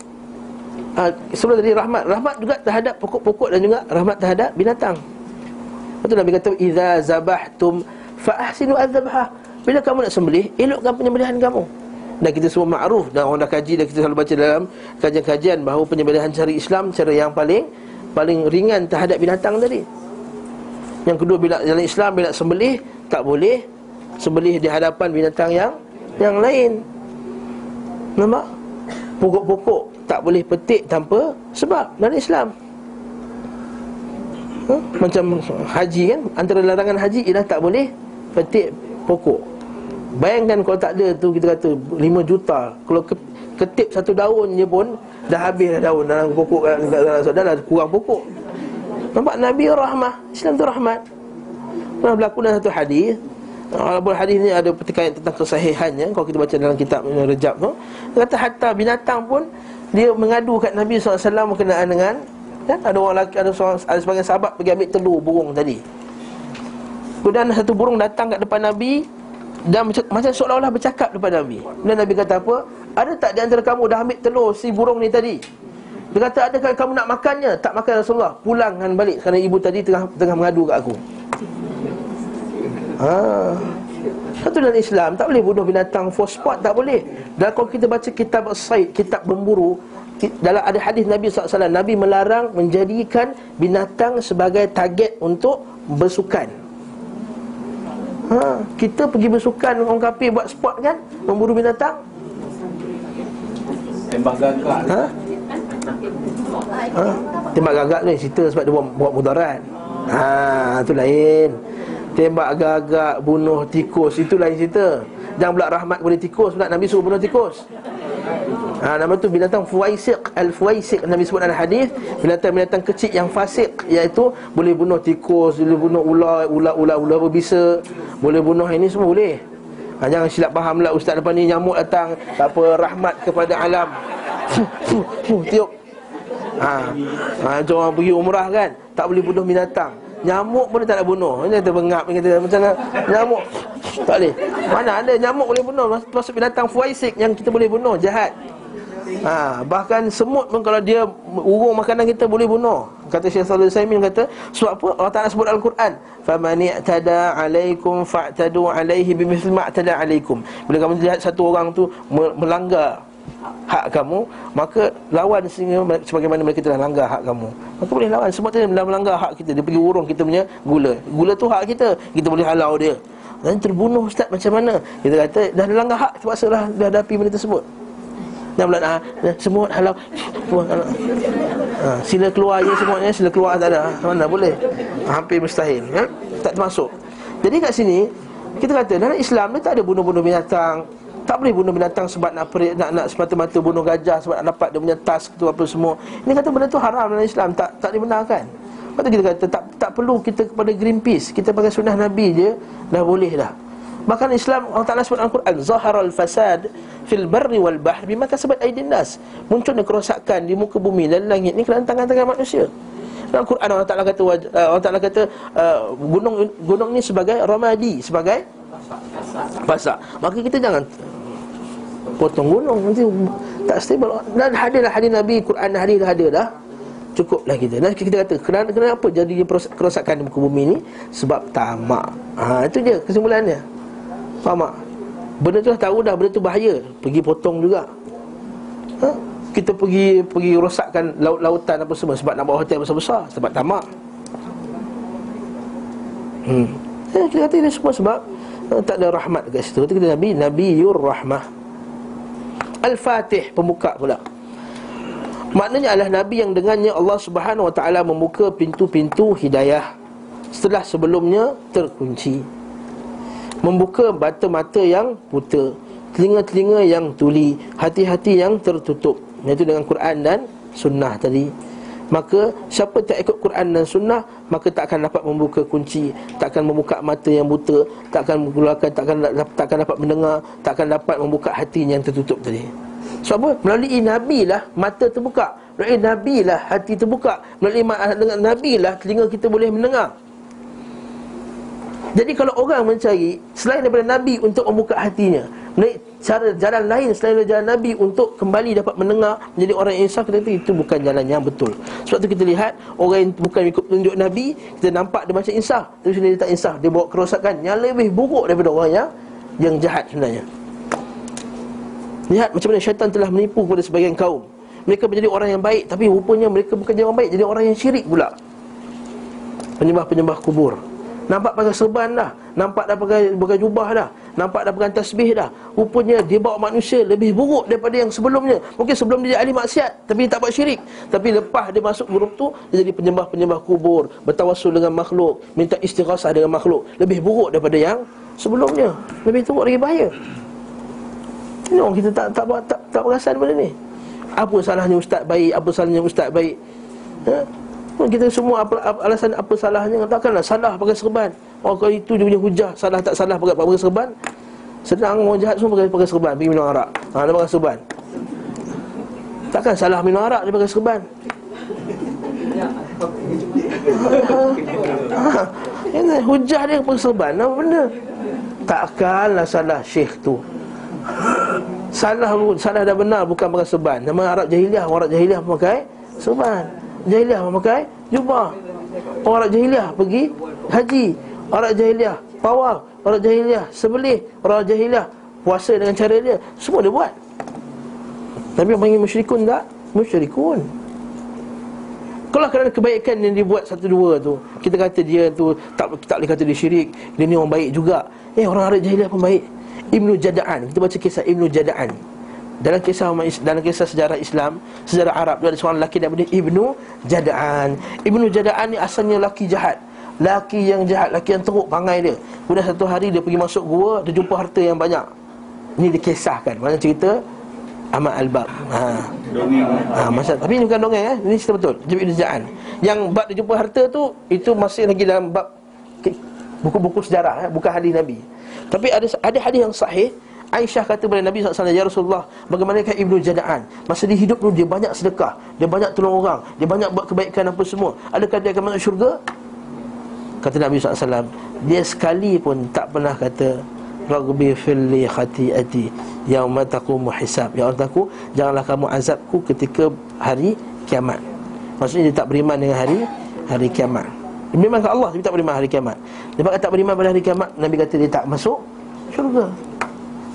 uh, Sebelum tadi rahmat. Rahmat juga terhadap pokok-pokok dan juga rahmat terhadap binatang. Betul Nabi kata Iza zabahtum fa'ahsinu al-zabhah. Bila kamu nak sembelih, elokkan penyembelihan kamu. Dan kita semua makruf dan orang dah kaji dan kita selalu baca dalam kajian-kajian bahawa penyembelihan cara Islam cara yang paling paling ringan terhadap binatang tadi. Yang kedua bila dalam Islam bila sembelih tak boleh sembelih di hadapan binatang yang yang lain. Nampak? Pokok-pokok tak boleh petik tanpa sebab dalam Islam. Ha? Macam haji kan Antara larangan haji ialah tak boleh Petik pokok Bayangkan kalau tak ada tu kita kata 5 juta. Kalau ketip satu daun je pun Dah habis dah daun dalam pokok Dah lah kurang pokok. Nampak Nabi rahmah Islam tu rahmat. Pernah berlaku dalam satu hadis. Walaupun hadis ni ada pertikaian tentang kesahihannya Kalau kita baca dalam kitab Rejab tu. Dia kata hatta binatang pun Dia mengadu kat Nabi SAW berkenaan dengan ya, Ada orang lelaki, ada, seorang, ada sebagian sahabat pergi ambil telur burung tadi. Kemudian satu burung datang kat depan Nabi dan macam, macam seolah-olah bercakap depan Nabi Dan Nabi kata apa? Ada tak di antara kamu dah ambil telur si burung ni tadi? Dia kata adakah kamu nak makannya? Tak makan Rasulullah Pulangkan balik kerana ibu tadi tengah tengah mengadu kat aku Ha. Satu dalam Islam tak boleh bunuh binatang for sport tak boleh. Dan kalau kita baca kitab Said, kitab berburu, dalam ada hadis Nabi SAW Nabi melarang menjadikan binatang sebagai target untuk bersukan ha, Kita pergi bersukan Orang kafir buat sport kan? Memburu binatang? Tembak gagak ha? ha? Tembak gagak ni cerita sebab dia buat, buat mudarat. Ha, Itu lain. Tembak gagak bunuh tikus Itu lain cerita Jangan pula rahmat kepada tikus pula Nabi suruh bunuh tikus. Ha, nama tu binatang fuaisiq Al-fuaisiq Nabi sebut dalam hadis Binatang-binatang kecil yang fasik Iaitu boleh bunuh tikus Boleh bunuh ular Ular-ular ular berbisa Boleh bunuh ini semua boleh. Ha, Jangan silap faham lah Ustaz depan ni nyamuk datang Tak apa Rahmat kepada alam. Fuh, fuh, fuh, tiup. Ha, ha, orang pergi umrah kan Tak boleh bunuh binatang Nyamuk pun dia tak nak bunuh. Dia kata bengap Dia kata macam mana? Nyamuk. Tak boleh. Mana ada nyamuk boleh bunuh? Masa binatang fuaisik Yang kita boleh bunuh Jahat. Ha, Bahkan semut pun Kalau dia urung makanan kita Boleh bunuh. Kata Syekh Salih Saimin kata Sebab apa? Allah Ta'ala sebut Al-Quran Famani tada alaikum Fa'tadu alaihi Bimislima tada alaikum. Bila kamu lihat satu orang tu Melanggar hak kamu Maka lawan sebagaimana mereka telah langgar hak kamu. Maka boleh lawan. Sebab dia dah melanggar hak kita. Dia pergi urung kita punya gula. Gula tu hak kita. Kita boleh halau dia. Dan terbunuh Ustaz macam mana? Kita kata dah ada langgar hak. Terpaksa lah Dah hadapi benda tersebut. Dan pula ah, semut halau. Ha, Sila keluar je semuanya Sila keluar tak ada. Mana boleh? Ha, Hampir mustahil ya? Tak termasuk. Jadi kat sini Kita kata dalam Islam ni tak ada bunuh-bunuh binatang tak boleh bunuh binatang sebab nak perik, nak, nak semata-mata bunuh gajah sebab nak dapat dia punya tas tu apa semua. Ini kata benda tu haram dalam Islam, tak tak dibenarkan. Lepas tu kita kata tak tak perlu kita kepada Greenpeace, kita pakai sunnah Nabi je dah boleh dah. Bahkan Islam Allah Taala sebut dalam Al-Quran, zaharal fasad fil barri wal bahr bima kasabat aydin nas. Munculnya kerosakan di muka bumi dan langit ni kerana tangan-tangan manusia. Dalam Quran Allah Taala kata uh, Allah Taala kata uh, gunung gunung ni sebagai ramadi, sebagai pasak. Maka kita jangan potong gunung nanti tak stable. Dan hadirlah hadis Nabi Quran hadis dah ada dah. Cukuplah kita Dan kita kata Kenapa, kenapa jadi kerosakan di muka bumi ni Sebab tamak ha, Itu dia kesimpulannya Faham tak? Benda tu dah tahu dah Benda tu bahaya Pergi potong juga ha? Kita pergi Pergi rosakkan laut-lautan apa semua Sebab nak buat hotel besar-besar Sebab tamak hmm. eh, Kita kata ini semua sebab eh, Tak ada rahmat dekat situ Kata Nabi Nabiur Rahmah Al-Fatih Pembuka pula Maknanya adalah Nabi yang dengannya Allah Subhanahu Wa Taala membuka pintu-pintu hidayah setelah sebelumnya terkunci membuka mata-mata yang buta, telinga-telinga yang tuli, hati-hati yang tertutup. Iaitu dengan Quran dan sunnah tadi. Maka siapa tak ikut Quran dan sunnah Maka tak akan dapat membuka kunci Tak akan membuka mata yang buta Tak akan mengeluarkan, tak akan, tak akan dapat mendengar Tak akan dapat membuka hati yang tertutup tadi. Sebab apa? Melalui Nabi lah mata terbuka. Melalui Nabi lah hati terbuka. Melalui dengan Nabi lah telinga kita boleh mendengar. Jadi kalau orang mencari selain daripada Nabi untuk membuka hatinya, cara jalan lain selain jalan Nabi untuk kembali dapat mendengar menjadi orang yang insaf kita itu bukan jalan yang betul. Sebab tu kita lihat orang yang bukan ikut tunjuk Nabi, kita nampak dia macam insaf, tapi sebenarnya dia tak insaf, dia bawa kerosakan yang lebih buruk daripada orang yang yang jahat sebenarnya. Lihat macam mana syaitan telah menipu kepada sebagian kaum. Mereka menjadi orang yang baik tapi rupanya mereka bukan jadi orang baik, jadi orang yang syirik pula. Penyembah-penyembah kubur. Nampak pakai serban dah. Nampak dah pakai, pakai jubah dah. Nampak dah pakai tasbih dah. Rupanya dia bawa manusia lebih buruk daripada yang sebelumnya. Mungkin sebelum dia ahli maksiat Tapi dia tak buat syirik. Tapi lepas dia masuk grup tu Dia jadi penyembah-penyembah kubur Bertawasul dengan makhluk Minta istighasah dengan makhluk. Lebih buruk daripada yang sebelumnya. Lebih teruk lagi bahaya. Ini orang kita tak tak tak, tak, tak perasan benda ni. Apa salahnya ustaz baik Apa salahnya ustaz baik? Ha? Kita semua apa, alasan apa salahnya? Takkanlah salah pakai serban. Oh kalau itu dia punya hujah. Salah tak salah pakai, pakai serban? Senang orang jahat semua pakai, pakai serban. Pergi minum arak. Ha, Dia pakai serban. Takkan salah minum arak dia pakai serban? Ha, ini hujah dia pakai serban. Apa benda? Takkanlah salah syekh tu. Salah salah dah benar bukan pakai serban. Nama Arab jahiliah Orang Arab jahiliah pakai serban jahiliah memakai jubah Orang jahiliah pergi haji. Orang jahiliah pawang Orang jahiliah sebelih. Orang jahiliah puasa dengan cara dia. Semua dia buat. Tapi yang panggil musyrikun tak? Musyrikun. Kalau kerana kebaikan yang dibuat satu dua tu Kita kata dia tu tak, tak boleh kata dia syirik. Dia ni orang baik juga. Eh orang Arab jahiliah pun baik. Ibnu Jada'an. Kita baca kisah Ibnu Jada'an dalam kisah dalam kisah sejarah Islam, sejarah Arab ada seorang lelaki namanya Ibnu Jada'an. Ibnu Jada'an ni asalnya lelaki jahat. Lelaki yang jahat, lelaki yang teruk pangai dia. Kemudian satu hari dia pergi masuk gua, dia jumpa harta yang banyak. Ini dikisahkan. Mana cerita Ahmad Al-Bab. Ha. Ha, masa, tapi ini bukan dongeng eh. Ini cerita betul. Ibnu Jada'an. Yang bab dia jumpa harta tu itu masih lagi dalam bab buku-buku sejarah eh, bukan hadis Nabi. Tapi ada ada hadis yang sahih Aisyah kata kepada Nabi SAW Ya Rasulullah Bagaimanakah Ibnu Jada'an? Masa dia hidup dulu Dia banyak sedekah Dia banyak tolong orang Dia banyak buat kebaikan apa semua. Adakah dia akan masuk syurga? Kata Nabi SAW Dia sekali pun tak pernah kata Ragbi filli khati'ati Yang mataku muhisab Ya Allah aku Janganlah kamu azabku ketika hari kiamat. Maksudnya dia tak beriman dengan hari Hari kiamat. Dia beriman ke Allah Tapi tak beriman hari kiamat. Dia tak beriman pada hari kiamat Nabi kata dia tak masuk syurga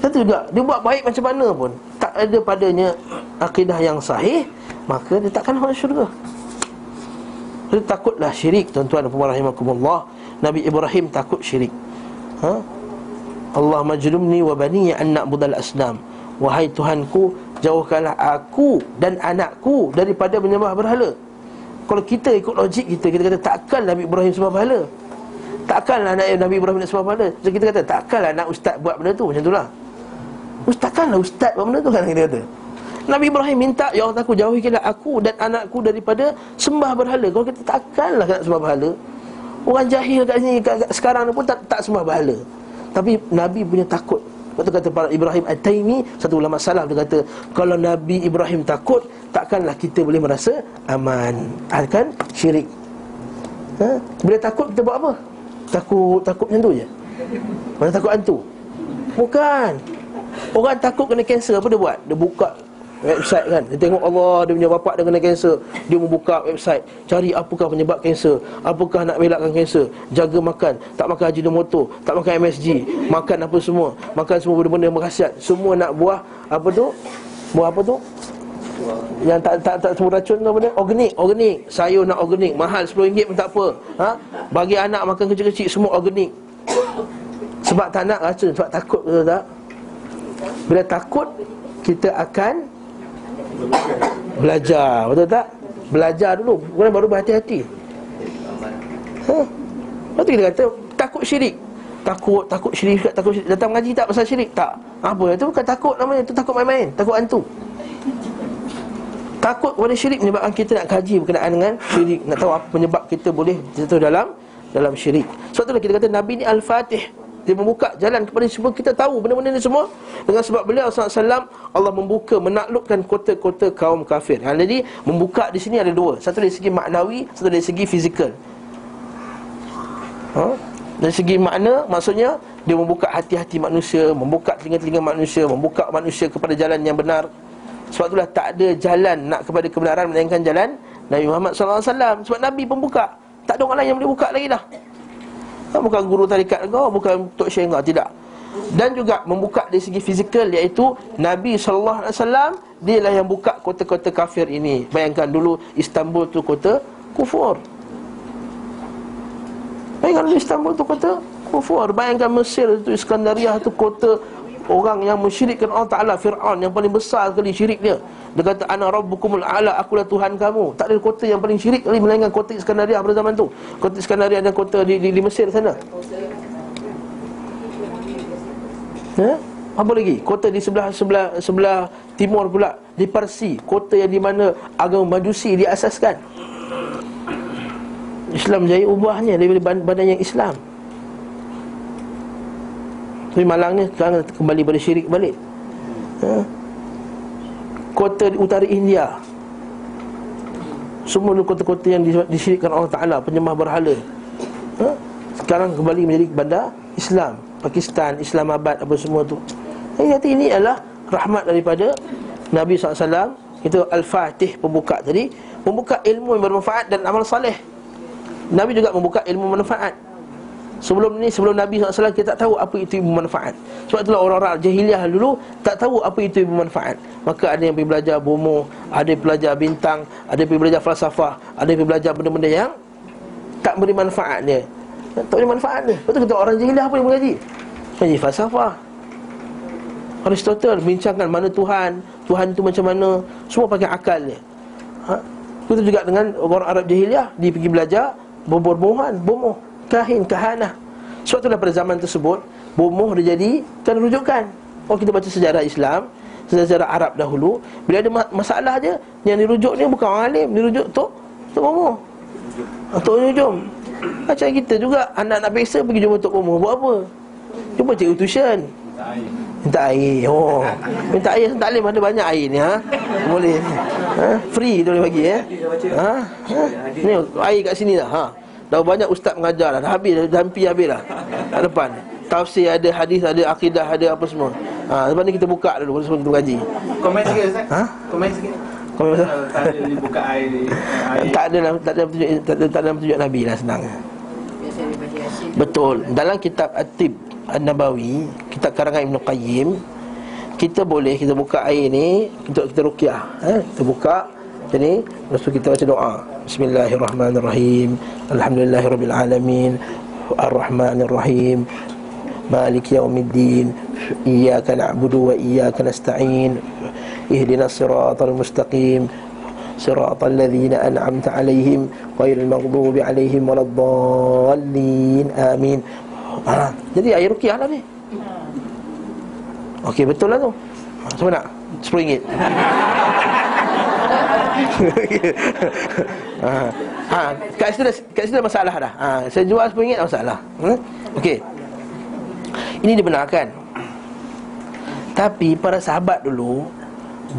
satu juga Dia buat baik macam mana pun Tak ada padanya Akidah yang sahih Maka dia takkan masuk syurga. Jadi takutlah syirik Tuan-tuan dan puan Nabi Ibrahim takut syirik. Ha? Allah majlumni wa bani anak budal asnam. Wahai Tuhanku Jauhkanlah aku dan anakku Daripada menyembah berhala. Kalau kita ikut logik kita Kita kata takkan Nabi Ibrahim sembah berhala. Takkanlah anak Nabi Ibrahim nak sembah berhala. Jadi kita kata takkanlah anak ustaz buat benda tu Macam itulah Ustazkanlah ustaz Apa benda tu kan? Dia kata Nabi Ibrahim minta Ya Allah aku jauhikanlah aku dan anakku daripada Sembah berhala. Kalau kita takkanlah nak sembah berhala. Orang jahil kat sini kat, kat, Sekarang pun tak, tak sembah berhala. Tapi Nabi punya takut. Waktu kata para Ibrahim At-Taimi Satu ulama salaf dia kata Kalau Nabi Ibrahim takut Takkanlah kita boleh merasa aman. Akan syirik. Ha? Bila takut kita buat apa? Takut takut macam tu je. Mana takut hantu? Bukan Orang takut kena kanser apa dia buat? Dia buka website kan Dia tengok Allah dia punya bapak dia kena kanser Dia membuka website Cari apakah penyebab kanser Apakah nak belakkan kanser Jaga makan Tak makan haji motor Tak makan MSG Makan apa semua Makan semua benda-benda yang berkhasiat Semua nak buah Apa tu Buah apa tu yang tak tak tak semua racun tu dia? Organik, organik. Sayur nak organik, mahal RM10 pun tak apa. Ha? Bagi anak makan kecil-kecil semua organik. Sebab tak nak racun, sebab takut betul tak? Bila takut kita akan belajar, betul tak? Belajar dulu, kemudian baru berhati-hati. Ha? Lepas tu kita kata takut syirik. Takut, takut syirik, takut syirik. Datang mengaji tak pasal syirik? Tak. Apa? Itu bukan takut namanya, itu takut main-main, takut hantu. Takut kepada syirik menyebabkan kita nak kaji berkenaan dengan syirik Nak tahu apa penyebab kita boleh jatuh dalam dalam syirik Sebab itulah kita kata Nabi ni Al-Fatih Dia membuka jalan kepada semua. Kita tahu benda-benda ni semua. Dengan sebab beliau SAW Allah membuka, menaklukkan kota-kota kaum kafir. Ha, Jadi membuka di sini ada dua. Satu dari segi maknawi, satu dari segi fizikal. Ha? Dari segi makna, maksudnya Dia membuka hati-hati manusia Membuka telinga-telinga manusia Membuka manusia kepada jalan yang benar. Sebab itulah tak ada jalan nak kepada kebenaran melainkan jalan Nabi Muhammad SAW Sebab Nabi pembuka Tak ada orang lain yang boleh buka lagi dah Bukan guru tarikat kau, bukan Tok Syekh kau, tidak. Dan juga membuka dari segi fizikal iaitu Nabi SAW Dia lah yang buka kota-kota kafir ini. Bayangkan dulu Istanbul tu kota kufur. Bayangkan dulu Istanbul tu kota kufur. Bayangkan Mesir tu Iskandariah tu kota orang yang mensyirikkan Allah Ta'ala Fir'aun yang paling besar sekali syirik dia Dia kata Ana Rabbukumul A'la Akulah Tuhan kamu Tak ada kota yang paling syirik kali Melainkan kota Iskandariah pada zaman tu Kota Iskandariah dan kota di, di, di Mesir sana Ya? Apa lagi? Kota di sebelah sebelah sebelah timur pula di Parsi, kota yang di mana agama Majusi diasaskan. Islam jaya ubahnya daripada badan yang Islam. Tapi malangnya sekarang kembali pada syirik balik. Ha? Kota di utara India. Semua kota-kota yang disyirikkan Allah Ta'ala Penyembah berhala. Ha? Sekarang kembali menjadi bandar Islam. Pakistan, Islamabad, apa semua tu. Jadi kata ini adalah rahmat daripada Nabi SAW Itu Al-Fatih pembuka Jadi membuka ilmu yang bermanfaat dan amal saleh. Nabi juga membuka ilmu manfaat Sebelum ni, sebelum Nabi SAW kita tak tahu apa itu ibu manfaat Sebab itulah orang-orang jahiliah dulu tak tahu apa itu ibu manfaat Maka ada yang pergi belajar bomo, ada yang belajar bintang, ada yang pergi belajar falsafah Ada yang pergi belajar benda-benda yang tak beri manfaat dia Tak beri manfaat dia Betul kita orang jahiliah apa yang mengaji? Mengaji falsafah. Aristotle bincangkan mana Tuhan Tuhan itu macam mana. Semua pakai akal dia ha? Itu juga dengan orang Arab jahiliah Dia pergi belajar bomoh-bomohan, bomoh kahin, kahana Sebab itulah pada zaman tersebut Bomoh dia jadi kan rujukan Kalau kita baca sejarah Islam Sejarah Arab dahulu Bila ada masalah je Yang dirujuk ni bukan orang alim Dirujuk Tok Tok Bomoh Tok Nujum Macam kita juga Anak nak peksa pergi jumpa Tok Bomoh Buat apa? Jumpa cikgu tuition Minta air Oh Minta air alim ada banyak air ni ha? Boleh ha? Free tu boleh bagi ya? Ha? ha? Ni air kat sini dah ha? Dah banyak ustaz mengajar dah. Dah habis dah hampi habis dah. Kat depan. Tafsir ada, hadis ada, akidah ada apa semua. Ha, lepas ni kita buka dulu sebelum kita mengaji. Komen sikit ustaz. Ha? Komen sikit. Komen apa? Tak ada buka air, air. Tak ada lah, tak ada petunjuk tak ada, tak ada petunjuk Nabi lah senang. Betul. Dalam kitab At-Tib An-Nabawi, kitab karangan Ibn Qayyim, kita boleh kita buka air ni untuk kita ruqyah. Ha? Kita buka jadi lepas kita baca doa. Bismillahirrahmanirrahim. Alhamdulillahirabbil alamin. Arrahmanirrahim. Malik yaumiddin. Iyyaka na'budu wa iyyaka nasta'in. Ihdinas siratal mustaqim. صراط الذين أنعمت عليهم غير المغضوب عليهم ولا الضالين آمين Jadi air rukiah lah ni Okey betul lah tu Siapa nak? RM10 ha. Kat situ dah, kat situ dah masalah dah. Ha. Saya jual RM10 dah masalah. Hmm? Okey. Ini dibenarkan. Tapi para sahabat dulu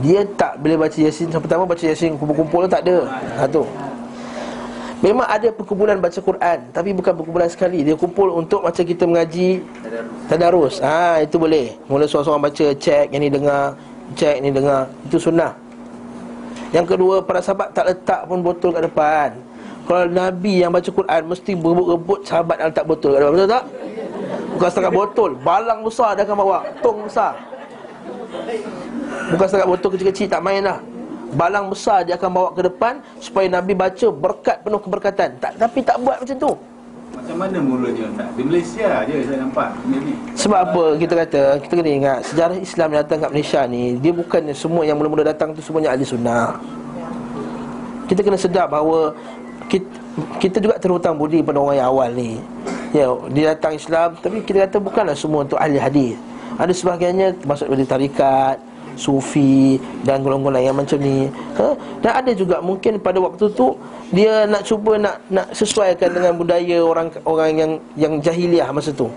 Dia tak boleh baca Yasin. Yang pertama baca Yasin kumpul-kumpul tak ada. Satu Memang ada perkumpulan baca Quran Tapi bukan perkumpulan sekali. Dia kumpul untuk macam kita mengaji Tadarus. Ha, Itu boleh. Mula seorang-seorang baca Cek yang ni dengar Cek ni dengar. Itu sunnah Yang kedua Para sahabat tak letak pun botol kat depan. Kalau Nabi yang baca Quran Mesti berebut-rebut sahabat yang letak botol kat depan. Betul tak? Bukan setakat botol. Balang besar dia akan bawa. Tong besar. Bukan setakat botol kecil-kecil Tak main lah. Balang besar dia akan bawa ke depan Supaya Nabi baca berkat penuh keberkatan. Tak, Tapi tak buat macam tu Macam mana mulanya tak? Di Malaysia je saya nampak ni. Sebab apa kita kata Kita kena ingat Sejarah Islam yang datang kat Malaysia ni Dia bukan semua yang mula-mula datang tu Semuanya ahli sunnah Kita kena sedar bahawa kita, kita juga terhutang budi pada orang yang awal ni Ya, dia datang Islam Tapi kita kata bukanlah semua untuk ahli hadis Ada sebahagiannya termasuk dari tarikat Sufi dan golongan yang macam ni. Ha? Dan ada juga mungkin pada waktu tu Dia nak cuba nak nak sesuaikan dengan budaya orang orang yang yang jahiliah masa tu.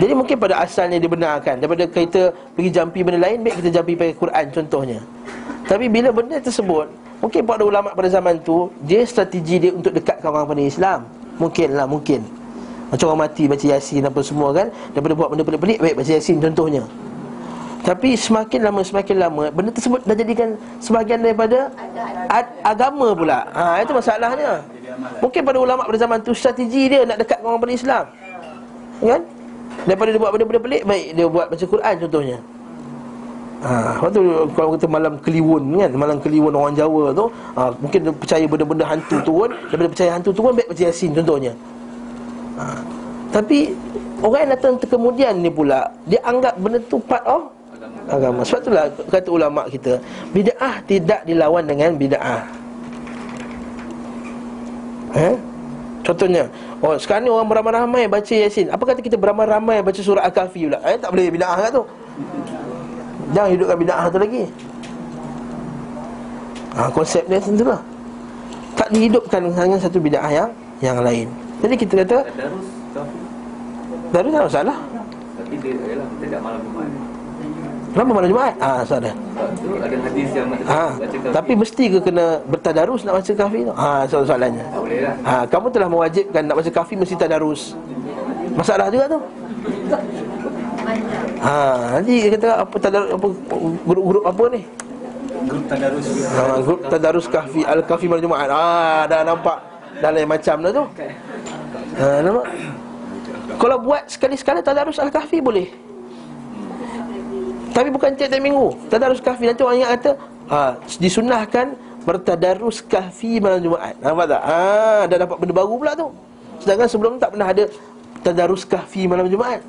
Jadi mungkin pada asalnya dibenarkan Daripada kita pergi jampi benda lain Baik kita jampi pakai Quran contohnya. Tapi bila benda tersebut Mungkin pada ulama pada zaman tu Dia strategi dia untuk dekatkan orang pada Islam. Mungkin lah mungkin. Macam orang mati baca yasin apa semua kan Daripada buat benda pelik-pelik Baik baca yasin contohnya tapi semakin lama semakin lama benda tersebut dah jadikan sebahagian daripada ad- agama pula. Ha itu masalahnya. Mungkin pada ulama pada zaman tu strategi dia nak dekat orang pada Islam. Kan? Daripada dia buat benda-benda pelik baik dia buat baca Quran contohnya. Ha, waktu kalau kita malam kliwon kan, malam kliwon orang Jawa tu, ha, mungkin dia percaya benda-benda hantu turun, daripada percaya hantu turun baik baca Yasin contohnya. Ha, tapi orang yang datang kemudian ni pula dia anggap benda tu part of agama. Sebab itulah kata ulama kita, bid'ah tidak dilawan dengan bid'ah. Eh? Contohnya, oh sekarang ni orang beramai-ramai baca Yasin. Apa kata kita beramai-ramai baca surah Al-Kahfi pula? Eh tak boleh bid'ah kat tu. Jangan hidupkan bid'ah tu lagi. Ha, konsep dia macam lah. Tak dihidupkan hanya satu bid'ah yang yang lain. Jadi kita kata Darus Darus tak masalah. Tapi dia ialah tidak malam. Kenapa malam Jumaat? Ah. Sebab tu ada hadis yang Ha, baca kafir. tapi mesti ke kena bertadarus nak baca kahfi tu? Ha, soal soalannya. tak boleh lah. Ha, kamu telah mewajibkan nak baca kahfi mesti tadarus. Masalah juga tu. Ha, nanti dia kata apa tadarus apa grup-grup apa ni? Grup tadarus Ha, grup tadarus kahfi al-kahfi malam Jumaat. Ah, dah nampak dah lain macam dah tu. Ha, nampak? Kalau buat sekali-sekala tadarus al-kahfi boleh. Tapi bukan tiap-tiap minggu Tadarus kahfi Nanti orang ingat kata ha, Disunahkan Bertadarus kahfi malam Jumaat Nampak tak? Ha, dah dapat benda baru pula tu Sedangkan sebelum tak pernah ada Tadarus kahfi malam Jumaat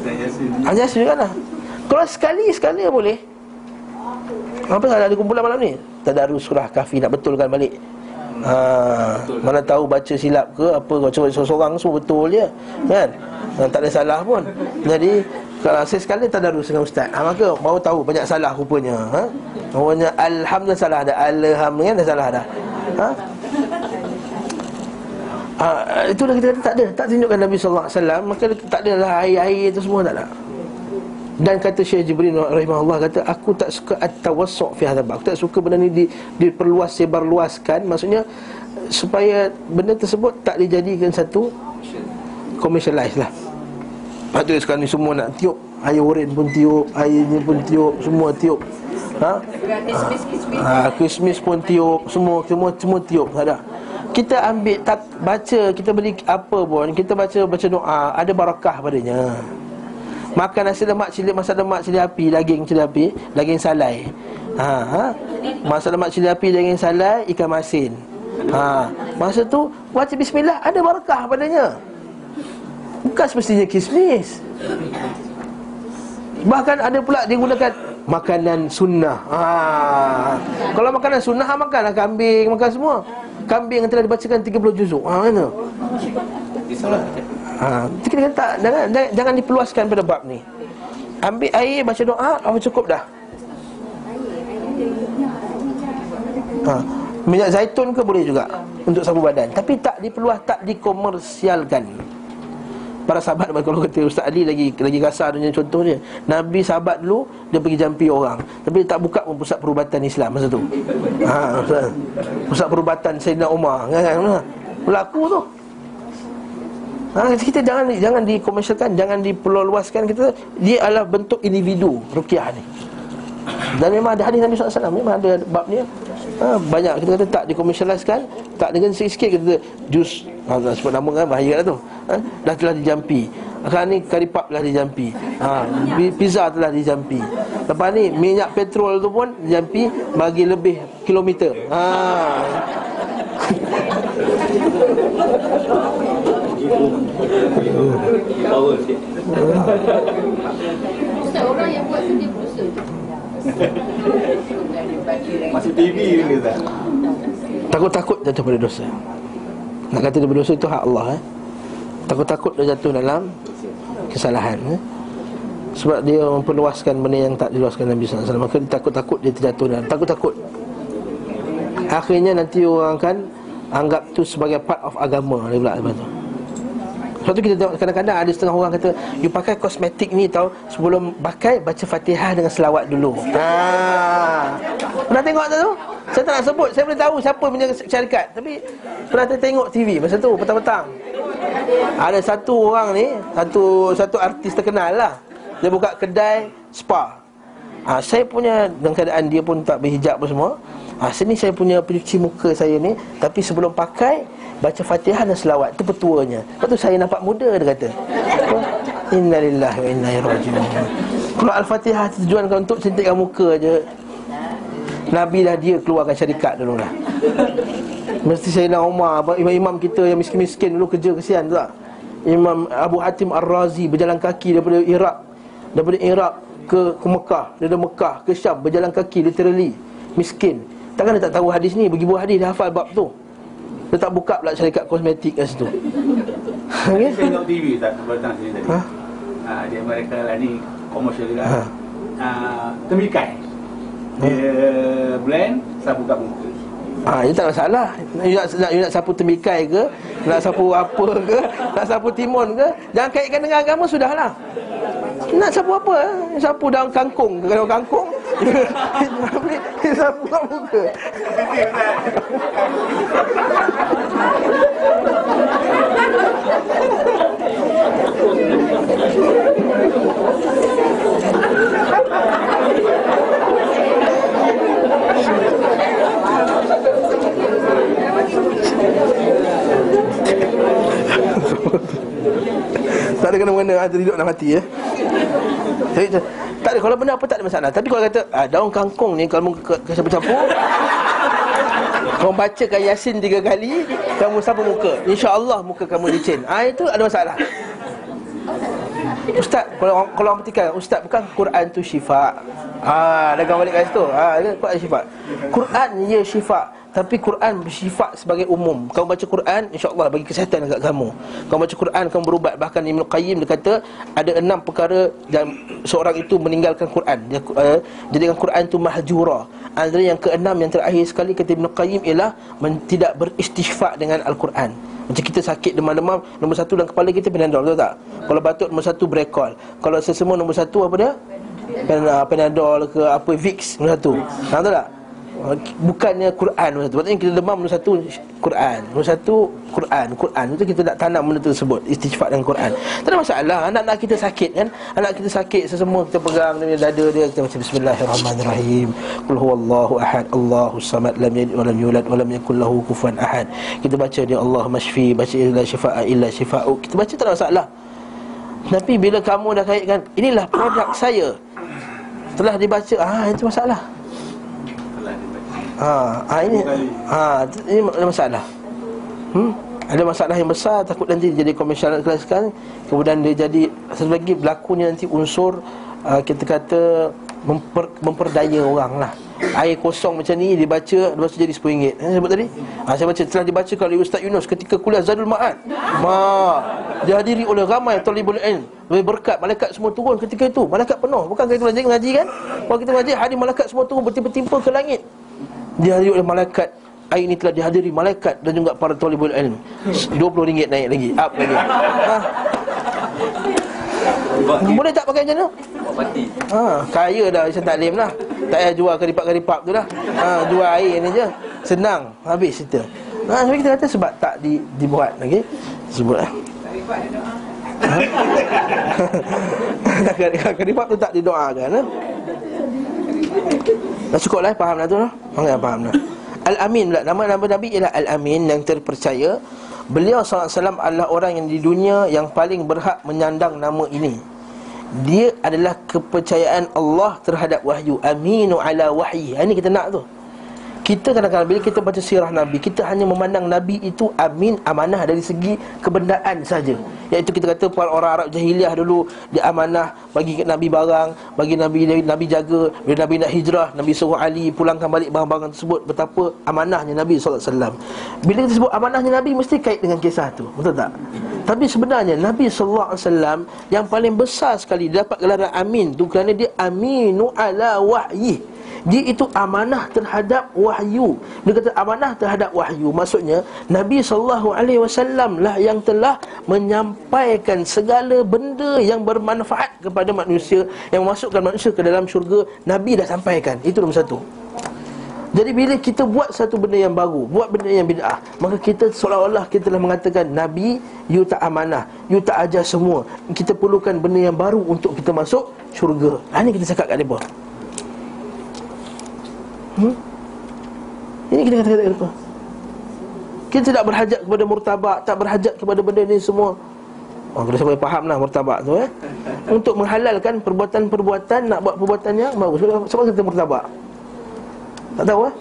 dan Yasin. Ha, biasa juga lah Kalau sekali-sekala boleh Apa ada kumpulan malam ni? Tadarus surah kahfi Nak betulkan balik Ha, mana tahu baca silap ke apa kau cuba seorang semua betul je kan? Ha, tak ada salah pun. Jadi kalau saya sekali tadarus dengan ustaz. Ha, maka baru tahu banyak salah rupanya ha? Rupanya alhamdulillah salah ada alhamdulillah dah salah dah ha? Ah, itulah kita kata tak ada. Tak tunjukkan Nabi wasallam maka tak ada lah air-air itu semua tak ada dan kata Syekh Jibril rahimahullah kata aku tak suka at-tawassu' fi hadha aku tak suka benda ni di, diperluas sebarluaskan maksudnya supaya benda tersebut tak dijadikan satu commercialize lah. Tu sekarang ni semua nak tiup. Air oren pun tiup Air ni pun tiup Semua tiup. Ha? Ha, Christmas pun tiup Semua semua semua tiup Tak ada. Kita ambil tak baca kita beri apa pun kita baca baca doa ada barakah padanya makan nasi lemak cili masak lemak cili api daging cili api daging salai. Ha, ha? masak lemak cili api daging salai ikan masin. Ha. Masa tu baca bismillah ada barakah padanya. Bukan semestinya kismis. Bahkan ada pula dia gunakan makanan sunnah. Ha. kalau makanan sunnah ha, makanlah kambing makan semua. Kambing yang telah dibacakan 30 juzuk. Ha mana ha kita kata tak jangan, jangan jangan diperluaskan pada bab ni. Ambil air baca doa apa cukup dah? Ha minyak zaitun ke boleh juga untuk sapu badan. Tapi tak diperluas tak dikomersialkan. Para sahabat kalau kata Ustaz Ali lagi lagi kasar dengan contoh dia Nabi sahabat dulu dia pergi jampi orang. Tapi dia tak buka pun pusat perubatan Islam masa tu. Ha, pusat perubatan Sayyidina Umar. Kan, kan? Berlaku tu Ha, kita jangan jangan dikomersialkan, jangan diperluaskan. Kita dia adalah bentuk individu ruqyah ni. Dan memang ada hadis Nabi SAW Memang ada bab ni. Ha, Banyak. Kita kata tak dikomersialiskan Tak dengan sikit-sikit. Kita jus ha, Sebab nama kan bahaya lah tu. Ha, Dah telah dijampi. Sekarang ni karipap telah dijampi. Ha, Pizza telah dijampi. Lepas ni minyak petrol tu pun dijampi Bagi lebih kilometer. Ha. Yang buat Masuk TV ni tak? Takut-takut jatuh pada dosa Nak kata dia berdosa itu hak Allah eh? Takut-takut dia jatuh dalam Kesalahan eh? Sebab dia memperluaskan benda yang tak diluaskan Nabi SAW Maka dia takut-takut dia terjatuh dalam Takut-takut Akhirnya nanti orang akan Anggap tu sebagai part of agama Dia pula lepas tu sebab tu kita tengok kadang-kadang ada setengah orang kata You pakai kosmetik ni tau Sebelum pakai baca fatihah dengan selawat dulu. Ha. Pernah tengok tak tu? Saya tak nak sebut Saya boleh tahu siapa punya syarikat. Tapi pernah tengok TV masa tu petang-petang. Ada satu orang ni Satu satu artis terkenal lah. Dia buka kedai spa. Ha, Saya punya Dalam keadaan dia pun tak berhijab pun semua. Ha, Sini saya punya pencuci muka saya ni Tapi sebelum pakai Baca fatihah dan selawat Itu petuanya Lepas tu saya nampak muda Dia kata. Innalillahi wa inna rajiun. Kalau Al-Fatihah tujuan untuk cantikkan muka je. Nabi dah dia keluarkan syarikat dulu lah. Mesti Sayyidina Umar Imam-imam kita yang miskin-miskin dulu kerja kesian tak? Imam Abu Hatim Ar-Razi Berjalan kaki daripada Iraq Daripada Iraq ke, ke Mekah Daripada Mekah ke Syam Berjalan kaki literally. Miskin. Takkan dia tak tahu hadis ni? Bagi-buah hadis dia hafal bab tu dia tak buka pula syarikat kosmetik kat situ Saya tengok TV tak Kebetulan sini tadi Ha? ha? Dia mereka lah ni Komersial juga Ha. ha. Temikai Dia blend Sapu kat muka Ha, itu tak masalah. You nak, nak, you nak sapu tembikai ke? Nak sapu apa ke? Nak sapu timun ke? Jangan kaitkan dengan agama sudahlah. Nak sapu apa? Sapu daun kangkung. Daun kangkung Sapu kat muka Tak ada kena-mengena Ada hidup nak mati ya? Jadi, Tak ada Kalau benda apa tak ada masalah. Tapi kalau kata ah, Daun kangkung ni Kalau muka campur-campur Kau bacakan Yasin tiga kali Kamu sapu muka? InsyaAllah muka kamu licin. Ah, Itu ada masalah Ustaz, kalau orang, kalau orang petikan Ustaz bukan Quran tu syifa. Ah, dagang balik kat situ. Ah, Quran syifa. Quran ya syifa tapi Quran bersifat sebagai umum. Kamu baca Quran, insyaAllah bagi kesihatan dekat kamu. Kamu baca Quran, kamu berubat. Bahkan Ibn Qayyim dia kata Ada enam perkara dan seorang itu meninggalkan Quran. Dia, uh, Jadikan Quran itu mahjura. Antara yang keenam yang terakhir sekali Kata Ibn Qayyim ialah men, Tidak beristighfar dengan Al-Quran Macam kita sakit demam-demam Nombor satu dalam kepala kita Panadol, tahu tak? Kalau batuk nombor satu Brekol Kalau sesemua nombor satu apa dia? Uh, Panadol ke apa Vicks nombor satu Tahu tak? Bukannya Quran nombor satu Maksudnya kita demam nombor satu Quran. Nombor satu Quran. Quran Itu kita nak tanam benda tersebut Istighfar dengan Quran. Tak ada masalah. Anak-anak kita sakit kan? Anak kita sakit Sesemua kita pegang Dia dada dia Kita baca Bismillahirrahmanirrahim. Qul huwallahu ahad Allahu samad Lam yalid wa lam yulad Wa lam yakul lahu kufuan ahad. Kita baca dia Allah mashfi Baca illa syifa'a illa syifa'u Kita baca tak ada masalah. Tapi bila kamu dah kaitkan Inilah produk saya. Telah dibaca Ah itu masalah Ha, ha ini ha ini ada masalah. Hmm? Ada masalah yang besar takut nanti jadi komersial kelaskan kemudian dia jadi satu lagi berlakunya nanti unsur uh, kita kata memper, memperdaya orang lah. Air kosong macam ni dibaca Lepas tu jadi RM10 eh, Sebut tadi? Ha, Saya baca telah dibaca oleh Ustaz Yunus Ketika kuliah Zadul Ma'ad. Ma Dihadiri oleh ramai Talibul ilm. Lebih berkat Malaikat semua turun ketika itu. Malaikat penuh. Bukan kita mengaji, kan? Kalau kita mengaji Hadir malaikat semua turun Bertimpa-timpa ke langit Dihadiri oleh malaikat Air ini telah dihadiri malaikat Dan juga para talibul ilm RM20 naik lagi Up lagi ha. Boleh tak pakai macam? Mati. Ha, kaya dah Isyan Taklim lah Tak payah jual keripap-keripap tu lah ha, Jual air ni je Senang Habis cerita ha, Sebab kita kata sebab tak di, dibuat okay? Sebut lah Kalimat tu tak didoakan eh? Dah cukup lah faham dah tu lah Faham faham dah. Al-Amin pula. Nama-nama Nabi ialah Al-Amin yang terpercaya. Beliau SAW adalah orang yang di dunia Yang paling berhak menyandang nama ini. Dia adalah kepercayaan Allah terhadap wahyu. Aminu ala wahyi. Ini kita nak tu kita kadang-kadang bila kita baca sirah Nabi Kita hanya memandang Nabi itu amin amanah dari segi kebendaan saja. Iaitu kita kata para orang Arab jahiliah dulu Dia amanah bagi Nabi barang Bagi Nabi Nabi jaga Bila Nabi nak hijrah Nabi suruh Ali pulangkan balik barang-barang tersebut Betapa amanahnya Nabi SAW Bila kita sebut amanahnya Nabi Mesti kait dengan kisah tu Betul tak? Tapi sebenarnya Nabi SAW Yang paling besar sekali Dapat gelaran amin tu Kerana dia aminu ala wahyi dia itu amanah terhadap wahyu. Dia kata amanah terhadap wahyu. Maksudnya Nabi SAW lah yang telah menyampaikan segala benda yang bermanfaat kepada manusia Yang memasukkan manusia ke dalam syurga Nabi dah sampaikan. Itu nombor satu. Jadi bila kita buat satu benda yang baru Buat benda yang bid'ah Maka kita seolah-olah kita telah mengatakan Nabi, you tak amanah You tak ajar semua. Kita perlukan benda yang baru untuk kita masuk syurga. Ini kita cakap kat mereka Hmm? Ini kita kata-kata apa? Kita tidak berhajat kepada murtabak Tak berhajat kepada benda ni semua. Oh, kita sampai faham lah murtabak tu eh. Untuk menghalalkan perbuatan-perbuatan Nak buat perbuatan yang bagus. Sebab kita murtabak? Tak tahu eh?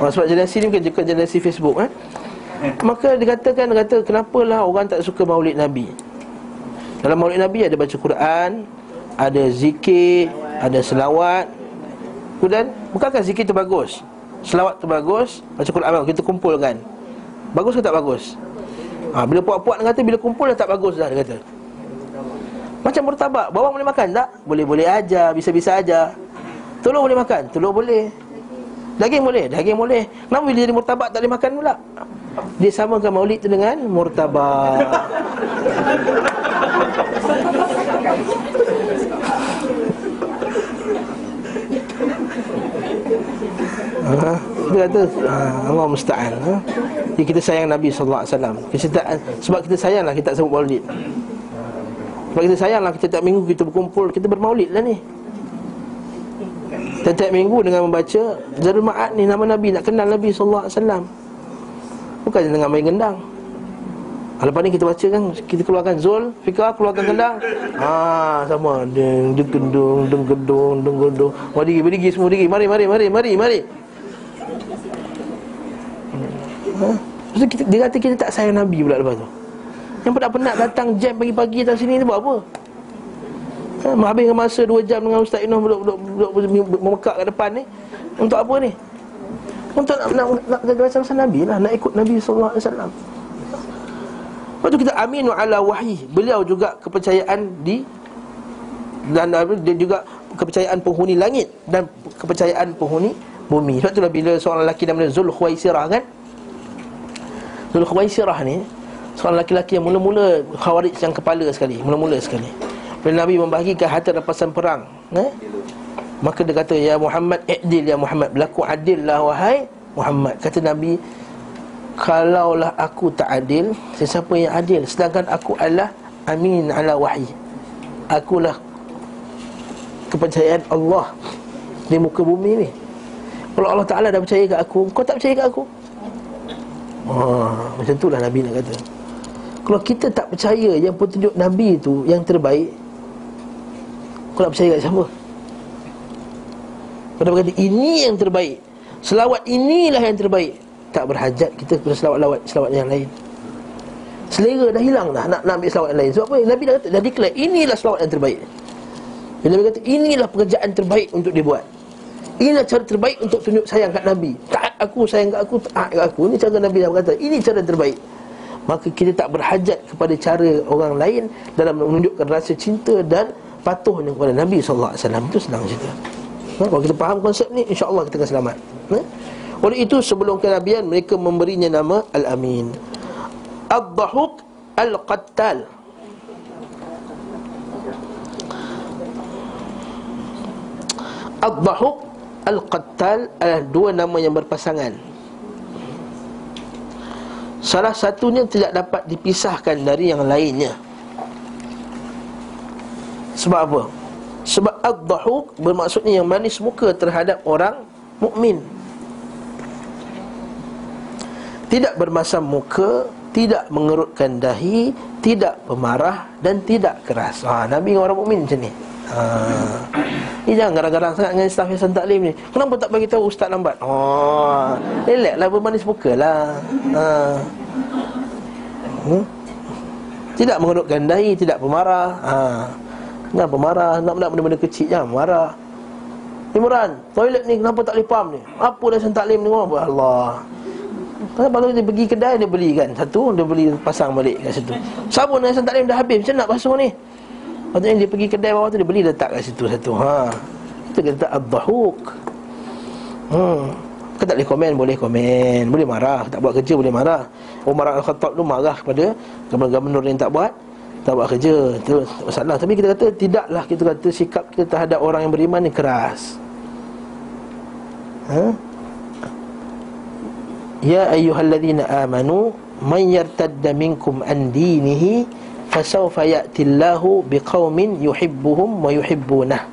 Oh, Sebab generasi ni bukan juga generasi Facebook eh. Maka dikatakan kata Kenapalah orang tak suka maulid Nabi? Dalam maulid Nabi ada baca Quran Ada zikir Ada selawat Kemudian Bukankah zikir itu bagus? Selawat itu bagus? Baca Quran kita kumpulkan. Bagus ke tak bagus? Ha, Bila puak-puak kata Bila kumpul dah tak bagus dah Dia kata. Macam murtabak Bawang boleh makan tak? Boleh-boleh aja Bisa-bisa aja. Telur boleh makan? Telur boleh. Daging boleh? Daging boleh. Kenapa bila jadi murtabak tak boleh makan pula? Dia samakan maulid tu dengan murtabak ha? Dia kata ha, Allah musta'an ha? Jadi kita sayang Nabi SAW kita, Sebab kita sayanglah kita tak sebut maulid. Sebab kita sayanglah kita tak minggu kita berkumpul Kita bermaulid lah ni. Setiap minggu dengan membaca Zarul Ma'ad ni nama Nabi Nak kenal Nabi SAW Bukan dengan main gendang. Lepas ni kita baca kan Kita keluarkan Zul Fikah keluarkan gendang. Ah sama Deng Deng gendung Deng gendung Deng gendung Mari pergi semua pergi. Mari mari mari mari mari ha? Maksud kita, dia kata kita tak sayang Nabi pula lepas tu Yang penat-penat datang jam pagi-pagi datang sini ni buat apa? Ha, menghabiskan masa 2 jam dengan Ustaz Inoh duduk, duduk, duduk, duduk memekak kat depan ni Untuk apa ni? Untuk nak, nak, nak, nak pasal Nabi lah Nak ikut Nabi SAW Lepas tu kita aminu ala wahyi Beliau juga kepercayaan di Dan dia juga kepercayaan penghuni langit Dan kepercayaan penghuni bumi Sebab itulah bila seorang lelaki namanya Zul Khuwaisirah kan Zul Khuwaisirah ni Seorang lelaki yang mula-mula Khawarij yang kepala sekali Mula-mula sekali. Bila Nabi membahagikan harta rampasan perang eh? Maka dia kata Ya Muhammad I'dil ya Muhammad Berlaku adil lah wahai Muhammad. Kata Nabi Kalaulah aku tak adil Sesiapa yang adil Sedangkan aku adalah Amin ala wahyi. Akulah Kepercayaan Allah Di muka bumi ni. Kalau Allah Ta'ala dah percaya kat aku Kau tak percaya kat aku oh, Macam itulah Nabi nak kata. Kalau kita tak percaya Yang petunjuk Nabi itu Yang terbaik Kau nak percaya kat siapa? Kau dah berkata Ini yang terbaik. Selawat inilah yang terbaik. Tak berhajat kita kepada selawat-lawat Selawat yang lain. Selera dah hilang dah Nak, nak ambil selawat yang lain. Sebab apa? Nabi dah kata Dah declare Inilah selawat yang terbaik. Nabi kata Inilah pekerjaan terbaik untuk dibuat Inilah cara terbaik untuk tunjuk sayang kat Nabi. Taat aku, sayang kat aku, taat kat aku. Ini cara Nabi yang berkata. Ini cara terbaik. Maka kita tak berhajat kepada cara orang lain Dalam menunjukkan rasa cinta dan patuhnya kepada Nabi SAW Itu senang cerita. Ha? Kalau kita faham konsep ni InsyaAllah kita akan selamat. Ha? Oleh itu sebelum kenabian Mereka memberinya nama Al-Amin. Ad-Dahuk Al-Qattal. Ad-Dahuk Al-Qattal adalah dua nama yang berpasangan Salah satunya tidak dapat dipisahkan dari yang lainnya Sebab apa? Sebab ad-dhahuk bermaksudnya yang manis muka terhadap orang mukmin. Tidak bermasam muka, tidak mengerutkan dahi, tidak pemarah dan tidak keras. Ha, Nabi orang mukmin macam ni. Ha. Ni jangan garang-garang sangat dengan staf Yayasan Taklim ni. Kenapa tak bagi tahu ustaz lambat? Oh, relax bermanis muka lah. Ha. Hmm? Tidak mengerutkan dahi, tidak pemarah. Ha. Jangan pemarah, nak nak benda-benda kecil jangan marah. Imran, toilet ni kenapa tak lipam ni? Apa dah taklim ni? Oh, Allah. Kalau dia pergi kedai dia beli kan Satu dia beli pasang balik kat situ Sabun dan taklim dah habis Macam nak basuh ni Maksudnya dia pergi kedai bawah tu Dia beli letak kat situ satu ha. Itu kata ad-dahuk. Hmm. Kau tak boleh komen Boleh komen. Boleh marah. Tak buat kerja boleh marah. Umar Al-Khattab tu marah kepada Gubernur yang tak buat Tak buat kerja. Itu masalah. Tapi kita kata Tidaklah kita kata Sikap kita terhadap orang yang beriman ni keras. Ha? Ya ayyuhalladzina amanu man yartadda minkum an dinihi fasawfa ya'ti Allahu biqaumin yuhibbuhum wa yuhibbunah.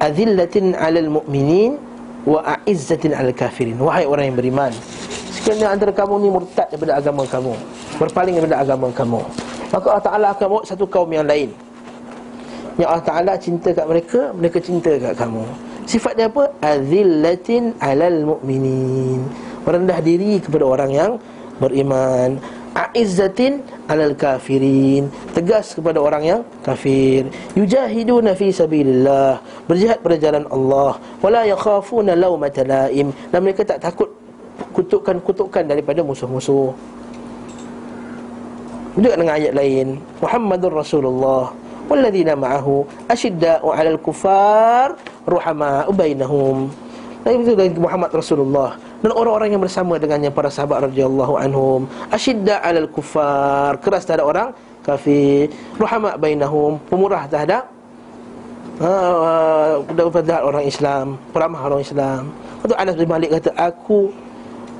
Azillatin 'alal mu'minin wa a'izzatin 'alal kafirin. Wahai orang yang beriman sekiranya antara kamu ni murtad daripada agama kamu berpaling daripada agama kamu. Maka Allah Taala akan bawa satu kaum yang lain. Yang Allah Taala cinta kat mereka mereka cinta kat kamu. Sifat dia apa? Azillatin alal mu'minin. Merendah diri kepada orang yang beriman A'izzatin alal kafirin. Tegas kepada orang yang kafir. Yujahiduna fi sabilillah. Berjihad pada jalan Allah. Wala yakhafuna lawmata laim. Dan mereka tak takut kutukan-kutukan daripada musuh-musuh. Juga dengan ayat lain. Muhammadur Rasulullah. Walladzina ma'ahu Ashidda'u alal kufar ruhama bainahum. Dari Muhammad Rasulullah dan orang-orang yang bersama dengannya para sahabat radhiyallahu anhum asyidda 'alal kufar keras terhadap orang kafir. Ruhama bainahum. Pemurah terhadap uh, terhadap orang Islam. Peramah orang Islam. Lepas Anas bin Malik kata aku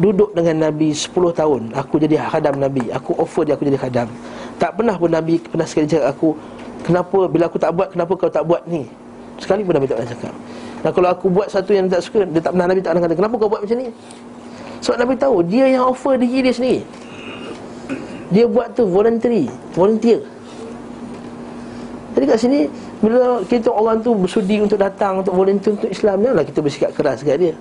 duduk dengan Nabi 10 tahun. Aku jadi khadam Nabi. Aku offer dia aku jadi khadam. Tak pernah pun Nabi pernah sekali cakap aku kenapa bila aku tak buat kenapa kau tak buat ni? Sekali pun Nabi tak pernah cakap Dan kalau aku buat satu yang tak suka Dia tak pernah Nabi tak pernah kata Kenapa kau buat macam ni? Sebab Nabi tahu Dia yang offer diri dia sendiri. Dia buat tu voluntary Volunteer. Jadi kat sini Bila kita orang tu bersudi untuk datang Untuk volunteer untuk Islam Janganlah kita bersikap keras kat dia.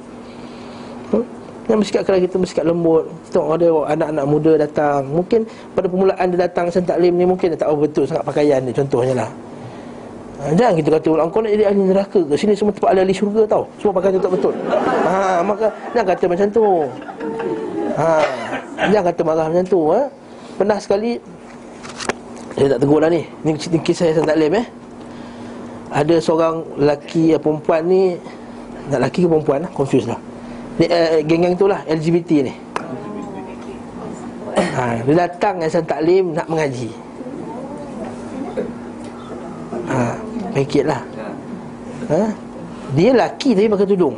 Hmm? Yang bersikap keras kita bersikap lembut. Kita ada anak-anak muda datang. Mungkin pada permulaan dia datang Sentaklim ni Mungkin dia tak tahu betul sangat pakaian dia Contohnya lah Ha, jangan kita kata kau nak jadi ahli neraka ke sini semua tempat ahli syurga tau. Semua pakai tutup betul. Ha maka jangan kata macam tu. Ha jangan kata marah macam tu ha. Pernah sekali saya tak tegur lah ni. Ni, ni kisah saya tak lem eh. Ada seorang lelaki perempuan ni nak lelaki ke perempuan lah, confused lah. Ni uh, geng-geng tu lah LGBT ni. Ha, dia datang Yayasan Taklim nak mengaji. Ha, Pekit lah. Ha? Dia laki tapi pakai tudung.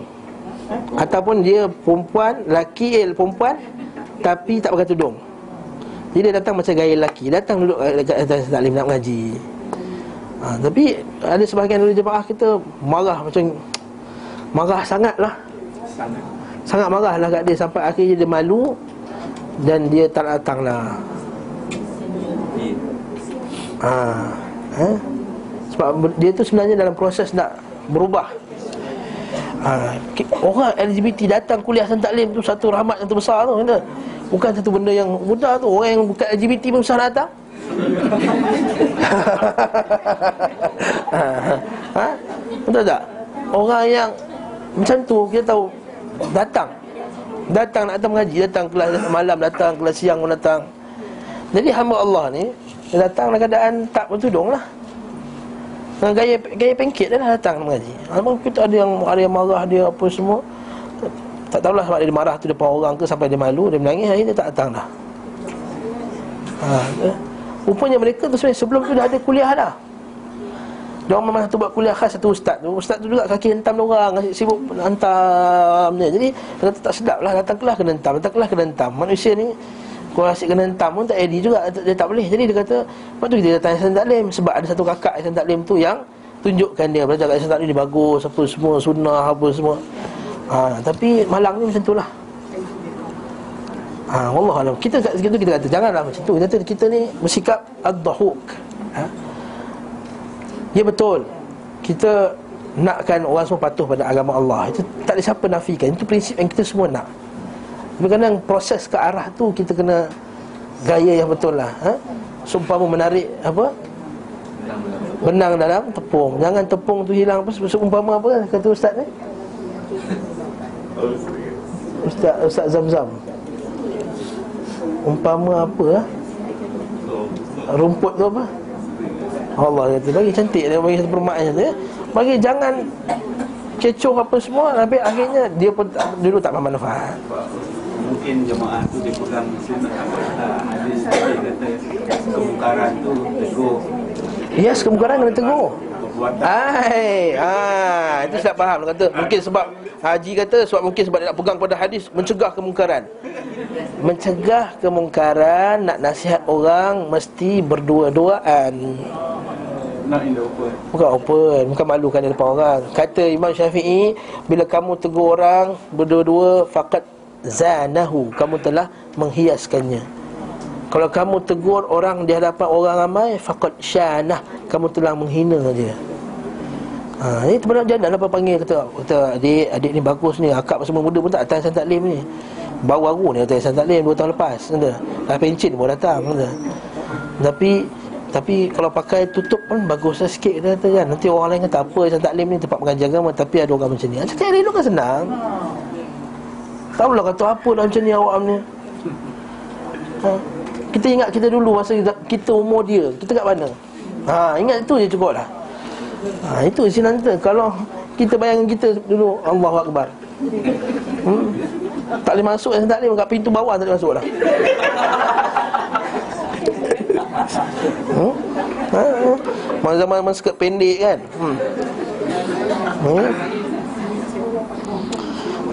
Ataupun dia perempuan Laki eh perempuan Tapi tak pakai tudung. Jadi dia datang macam gaya laki. Datang duduk dekat atas taklim nak mengaji. Ha, Tapi ada sebahagian dari jemaah kita Marah macam Marah sangat lah. Sangat marah lah kat dia. Sampai akhirnya dia malu Dan dia tak datang lah. Ha, ha? Sebab dia tu sebenarnya dalam proses nak berubah ha, Orang LGBT datang kuliah Hasan Taklim tu Satu rahmat yang terbesar tu kata. Bukan satu benda yang mudah tu Orang yang bukan LGBT pun susah datang ha? Betul tak? Orang yang Macam tu kita tahu Datang Datang nak datang mengaji Datang kelas malam datang Kelas siang pun datang Jadi hamba Allah ni datang dalam keadaan tak bertudung lah gaya gaya pengkit dia dah datang mengaji. Abang kita ada yang ada yang marah dia apa semua. Tak tahulah sebab dia marah tu depan orang ke sampai dia malu, dia menangis hari dia tak datang dah. Ha, eh. Rupanya mereka tu sebenarnya sebelum tu dah ada kuliah dah. Dia memang satu buat kuliah khas satu ustaz tu. Ustaz tu juga kaki hentam orang, sibuk hantam dia. Jadi dia kata tak sedap lah datang kelas kena hentam, datang kelas kena hentam. Manusia ni Kalau asyik kena hentam pun tak edit juga Dia tak boleh Jadi dia kata Lepas tu kita datang Ihsan Taklim Sebab ada satu kakak Ihsan Taklim tu yang Tunjukkan dia Belajar kat Ihsan Taklim dia bagus Apa semua Sunnah apa semua ha, Tapi malang ni macam tu lah Ha, Allah alam. Kita kat situ kita kata janganlah macam tu. Kita kita ni bersikap ad-dhahuk. Ha? Ya betul. Kita nakkan orang semua patuh pada agama Allah. Itu tak ada siapa nafikan. Itu prinsip yang kita semua nak. Tapi kadang proses ke arah tu kita kena gaya yang betul lah. Ha? Sumpah menarik apa? Benang dalam tepung. Jangan tepung tu hilang apa? Seumpama apa kata ustaz ni? Ustaz Ustaz Zamzam. Umpama apa ah? Rumput tu apa? Allah kata bagi cantik dia bagi satu tu ya. Bagi jangan kecoh apa semua tapi akhirnya dia pun dulu tak faham manfaat. Mungkin jemaah tu dia pegang sunnah uh, hadis dia kata kemungkaran tu tegur Yes, kemungkaran kena tegur. perbuatan Ai, ah, itu tak faham dia kata mungkin sebab haji kata sebab mungkin sebab dia nak pegang pada hadis mencegah kemungkaran. Mencegah kemungkaran nak nasihat orang mesti berdua-duaan. open. Bukan open, bukan malukan di depan orang. Kata Imam Syafi'i, bila kamu tegur orang berdua-dua faqad zanahu, kamu telah menghiaskannya. Kalau kamu tegur orang di hadapan orang ramai faqad syanah, kamu telah menghina dia. Ha, ini teman jangan apa panggil kata, kata adik adik ni bagus ni, akak semua muda pun tak datang San Taklim ni. Baru-baru ni datang San Taklim 2 tahun lepas, kata. Dah pencin pun datang, kata. Tapi tapi kalau pakai tutup pun baguslah sikit kita kata kan Nanti orang lain kata apa San Taklim ni tempat pengajian agama Tapi ada orang macam ni cari elok kan senang Tak pula kata apa dah macam ni awak ni ha? Kita ingat kita dulu masa kita, umur dia Kita kat mana ha, Ingat itu je cukup lah ha, Itu sinan kita Kalau kita bayangkan kita dulu Allahu Akbar hmm? Tak boleh masuk San Taklim Kat pintu bawah tak boleh masuk lah Hmm? Ha, ha. Masa zaman skirt pendek kan. Hmm. Hmm.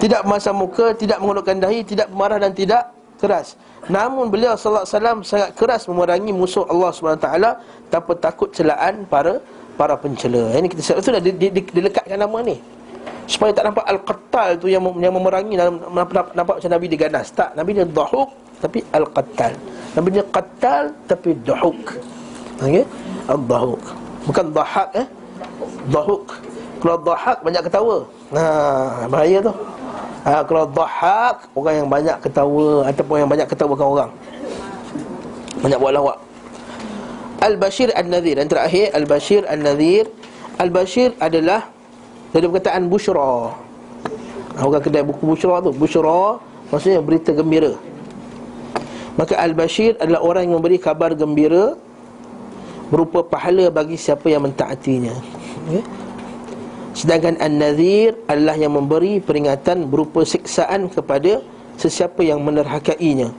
Tidak memasang muka, tidak mengulurkan dahi, tidak marah dan tidak keras. Namun beliau sallallahu alaihi wasallam sangat keras memerangi musuh Allah Subhanahu taala tanpa takut celaan para para pencela. Ini kita sebab tu dah di- di- di- dilekatkan nama ni. Supaya tak nampak al-qattal tu yang yang memerangi dalam nampak, nampak macam Nabi diganas. Tak, Nabi dia dhahuk tapi al-qattal. Nabi dia qattal tapi dhahuk. Okey? Al-dhahuk. Bukan dhahak eh. Dhahuk. Kalau dhahak banyak ketawa. Nah, bahaya tu. Ha, kalau dhahak orang yang banyak ketawa ataupun yang banyak ketawakan orang. Banyak buat lawak. Al-Bashir An-Nadhir Yang terakhir Al-Bashir An-Nadhir Al-Bashir adalah Dari perkataan Bushra Orang kedai buku Bushra tu Bushra Maksudnya berita gembira Maka Al-Bashir adalah orang yang memberi kabar gembira Berupa pahala bagi siapa yang mentaatinya okay? Sedangkan An-Nadhir adalah yang memberi peringatan berupa siksaan kepada sesiapa yang menerhakainya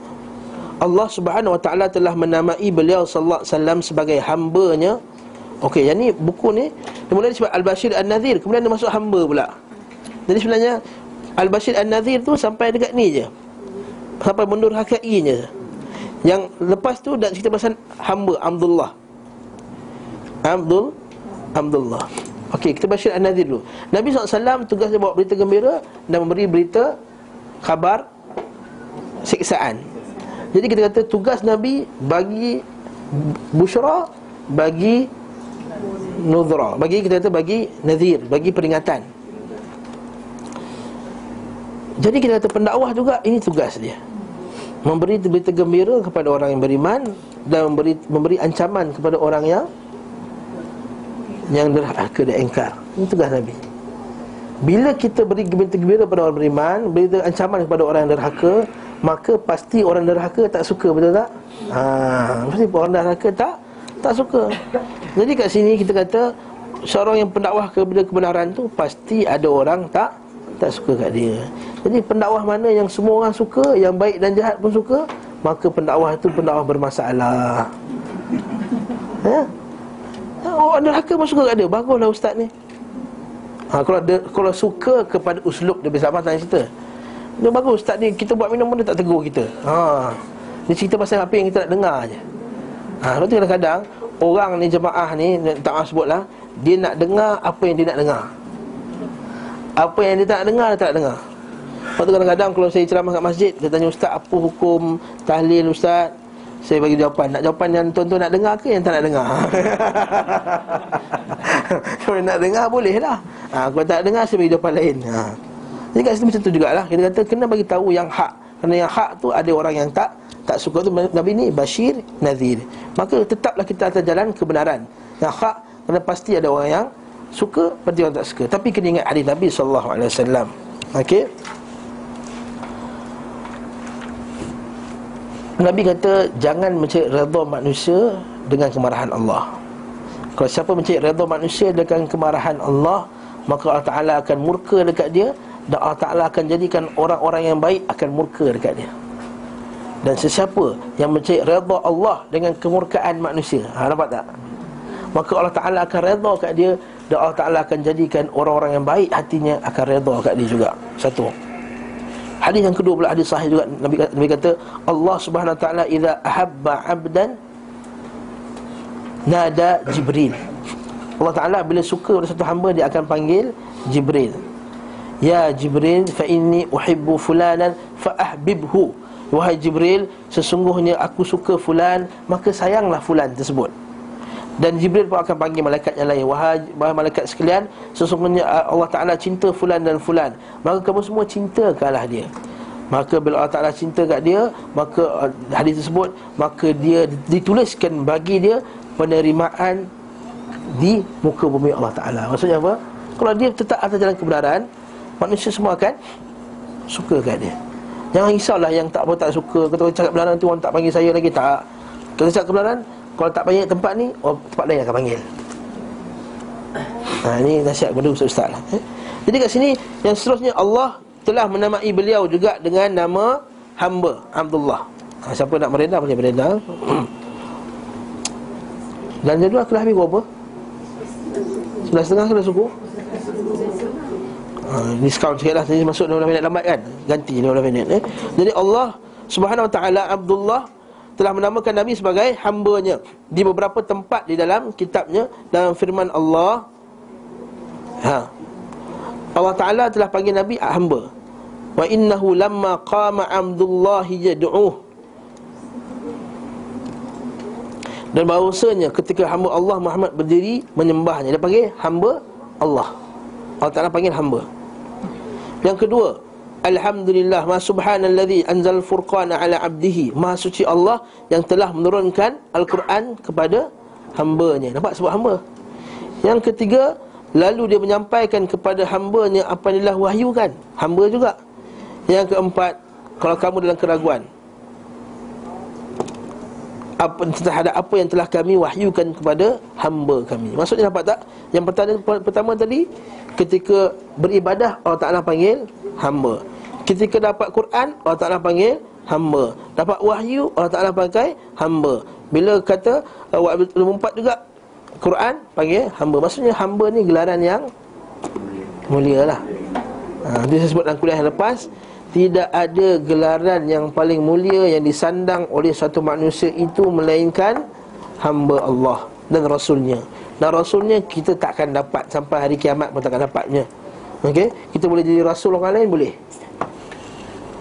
Allah Subhanahu Wa Taala telah menamai beliau sallallahu alaihi wasallam sebagai hamba-Nya. Okey, yang ni buku ni dimulai sebab Al-Bashir An-Nadhir, kemudian dia masuk hamba pula. Jadi sebenarnya Al-Bashir An-Nadhir tu sampai dekat ni je. Sampai mundur hakainya. Yang lepas tu dah cerita pasal hamba Abdullah. Abdul Abdullah. Okey, kita Bashir An-Nadhir dulu. Nabi SAW tugas dia bawa berita gembira dan memberi berita khabar siksaan. Jadi kita kata tugas Nabi bagi busyra, bagi nudra, bagi kita kata bagi nazir, bagi peringatan. Jadi kita kata pendakwah juga ini tugas dia. Memberi berita gembira kepada orang yang beriman dan memberi memberi ancaman kepada orang yang yang derhaka dan engkar. Ini tugas Nabi. Bila kita beri berita gembira kepada orang beriman, berita ancaman kepada orang yang derhaka, maka pasti orang derhaka tak suka betul tak? Ha, pasti orang derhaka tak tak suka. Jadi kat sini kita kata seorang yang pendakwah kepada kebenaran tu pasti ada orang tak tak suka kat dia. Jadi pendakwah mana yang semua orang suka, yang baik dan jahat pun suka, maka pendakwah itu pendakwah bermasalah. Ha? Ha, orang derhaka pun suka kat dia. Baguslah ustaz ni. Ha, kalau de, kalau suka kepada uslub dia bersama tanya cerita. Dia bagus ustaz ni kita buat minum pun dia tak tegur kita. Ha. Dia cerita pasal apa yang kita nak dengar je ha, Lepas tu kadang-kadang Orang ni jemaah ni Tak maaf sebut lah Dia nak dengar apa yang dia nak dengar Apa yang dia tak nak dengar Dia tak nak dengar Lepas tu kadang-kadang Kalau saya ceramah kat masjid Dia tanya ustaz Apa hukum tahlil ustaz saya bagi jawapan. Nak jawapan yang tuan-tuan nak dengar ke Yang tak nak dengar? Kalau nak dengar boleh lah. Ha, Kalau tak dengar Saya bagi jawapan lain. Ha. Jadi kat situ macam tu jugalah. Kita kata kena bagi tahu yang hak. Kerana yang hak tu Ada orang yang tak Tak suka tu. Nabi ni Bashir Nazir. Maka tetaplah kita atas jalan kebenaran. Yang hak Kerana pasti ada orang yang Suka Pasti orang tak suka. Tapi kena ingat hadis Nabi SAW Okey Nabi kata jangan mencari redha manusia dengan kemarahan Allah. Kalau siapa mencari redha manusia dengan kemarahan Allah, maka Allah Taala akan murka dekat dia dan Allah Taala akan jadikan orang-orang yang baik akan murka dekat dia. Dan sesiapa yang mencari redha Allah dengan kemurkaan manusia, ha, nampak tak? Maka Allah Taala akan redha kat dia dan Allah Taala akan jadikan orang-orang yang baik hatinya akan redha kat dia juga. Satu. Hadis yang kedua pula hadis sahih juga Nabi, Nabi kata Allah Subhanahu taala idza ahabba 'abdan nada Jibril. Allah Taala bila suka pada satu hamba dia akan panggil Jibril. Ya Jibril fa inni uhibbu fulanan fa ahbibhu. Wahai Jibril, sesungguhnya aku suka fulan, maka sayanglah fulan tersebut. Dan Jibril pun akan panggil malaikat yang lain. Wahai, malaikat sekalian Sesungguhnya Allah Ta'ala cinta fulan dan fulan. Maka kamu semua cintakanlah dia. Maka bila Allah Ta'ala cinta kat dia Maka uh, hadis tersebut Maka dia dituliskan bagi dia Penerimaan Di muka bumi Allah Ta'ala. Maksudnya apa? Kalau dia tetap atas jalan kebenaran Manusia semua akan Suka kat dia. Jangan risaulah yang tak apa tak suka. Kata cakap kebenaran tu orang tak panggil saya lagi. Tak. Kalau cakap kebenaran kalau tak panggil tempat ni oh, Tempat lain akan panggil Ha, ini nasihat kepada Ustaz-Ustaz lah eh? Jadi kat sini Yang seterusnya Allah telah menamai beliau juga Dengan nama hamba Abdullah ha, Siapa nak meredah boleh meredah Dan jadual kelas habis berapa? Sebelah setengah ke suku? Ha, diskaun sikit lah Tadi masuk 15 minit lambat kan Ganti 15 minit eh? Jadi Allah Subhanahu Wa Taala Abdullah telah menamakan Nabi sebagai hambanya. Di beberapa tempat di dalam kitabnya dalam firman Allah ha Allah Taala telah panggil Nabi hamba. Wa innahu lamma qama Abdullah yad'uh. Dan bahawasanya ketika hamba Allah Muhammad berdiri menyembahnya dia panggil hamba Allah. Allah Taala panggil hamba. Yang kedua Alhamdulillah Ma subhanalladzi anzal furqana ala abdihi Maha suci Allah yang telah menurunkan Al-Quran kepada hambanya Nampak sebut hamba Yang ketiga Lalu dia menyampaikan kepada hambanya Apa yang telah wahyukan Hamba juga Yang keempat Kalau kamu dalam keraguan apa terhadap apa yang telah kami wahyukan kepada hamba kami. Maksudnya nampak tak? Yang pertama pertama tadi ketika beribadah Allah Taala panggil hamba. Ketika dapat Quran Allah Ta'ala panggil hamba. Dapat wahyu Allah Ta'ala pakai hamba. Bila kata uh, Nombor juga Quran panggil hamba. Maksudnya hamba ni gelaran yang Mulia lah ha, Itu saya sebut dalam kuliah yang lepas Tidak ada gelaran yang paling mulia Yang disandang oleh satu manusia itu Melainkan Hamba Allah dan Rasulnya. Dan Rasulnya kita takkan dapat Sampai hari kiamat pun takkan dapatnya. Okey, kita boleh jadi rasul orang lain boleh.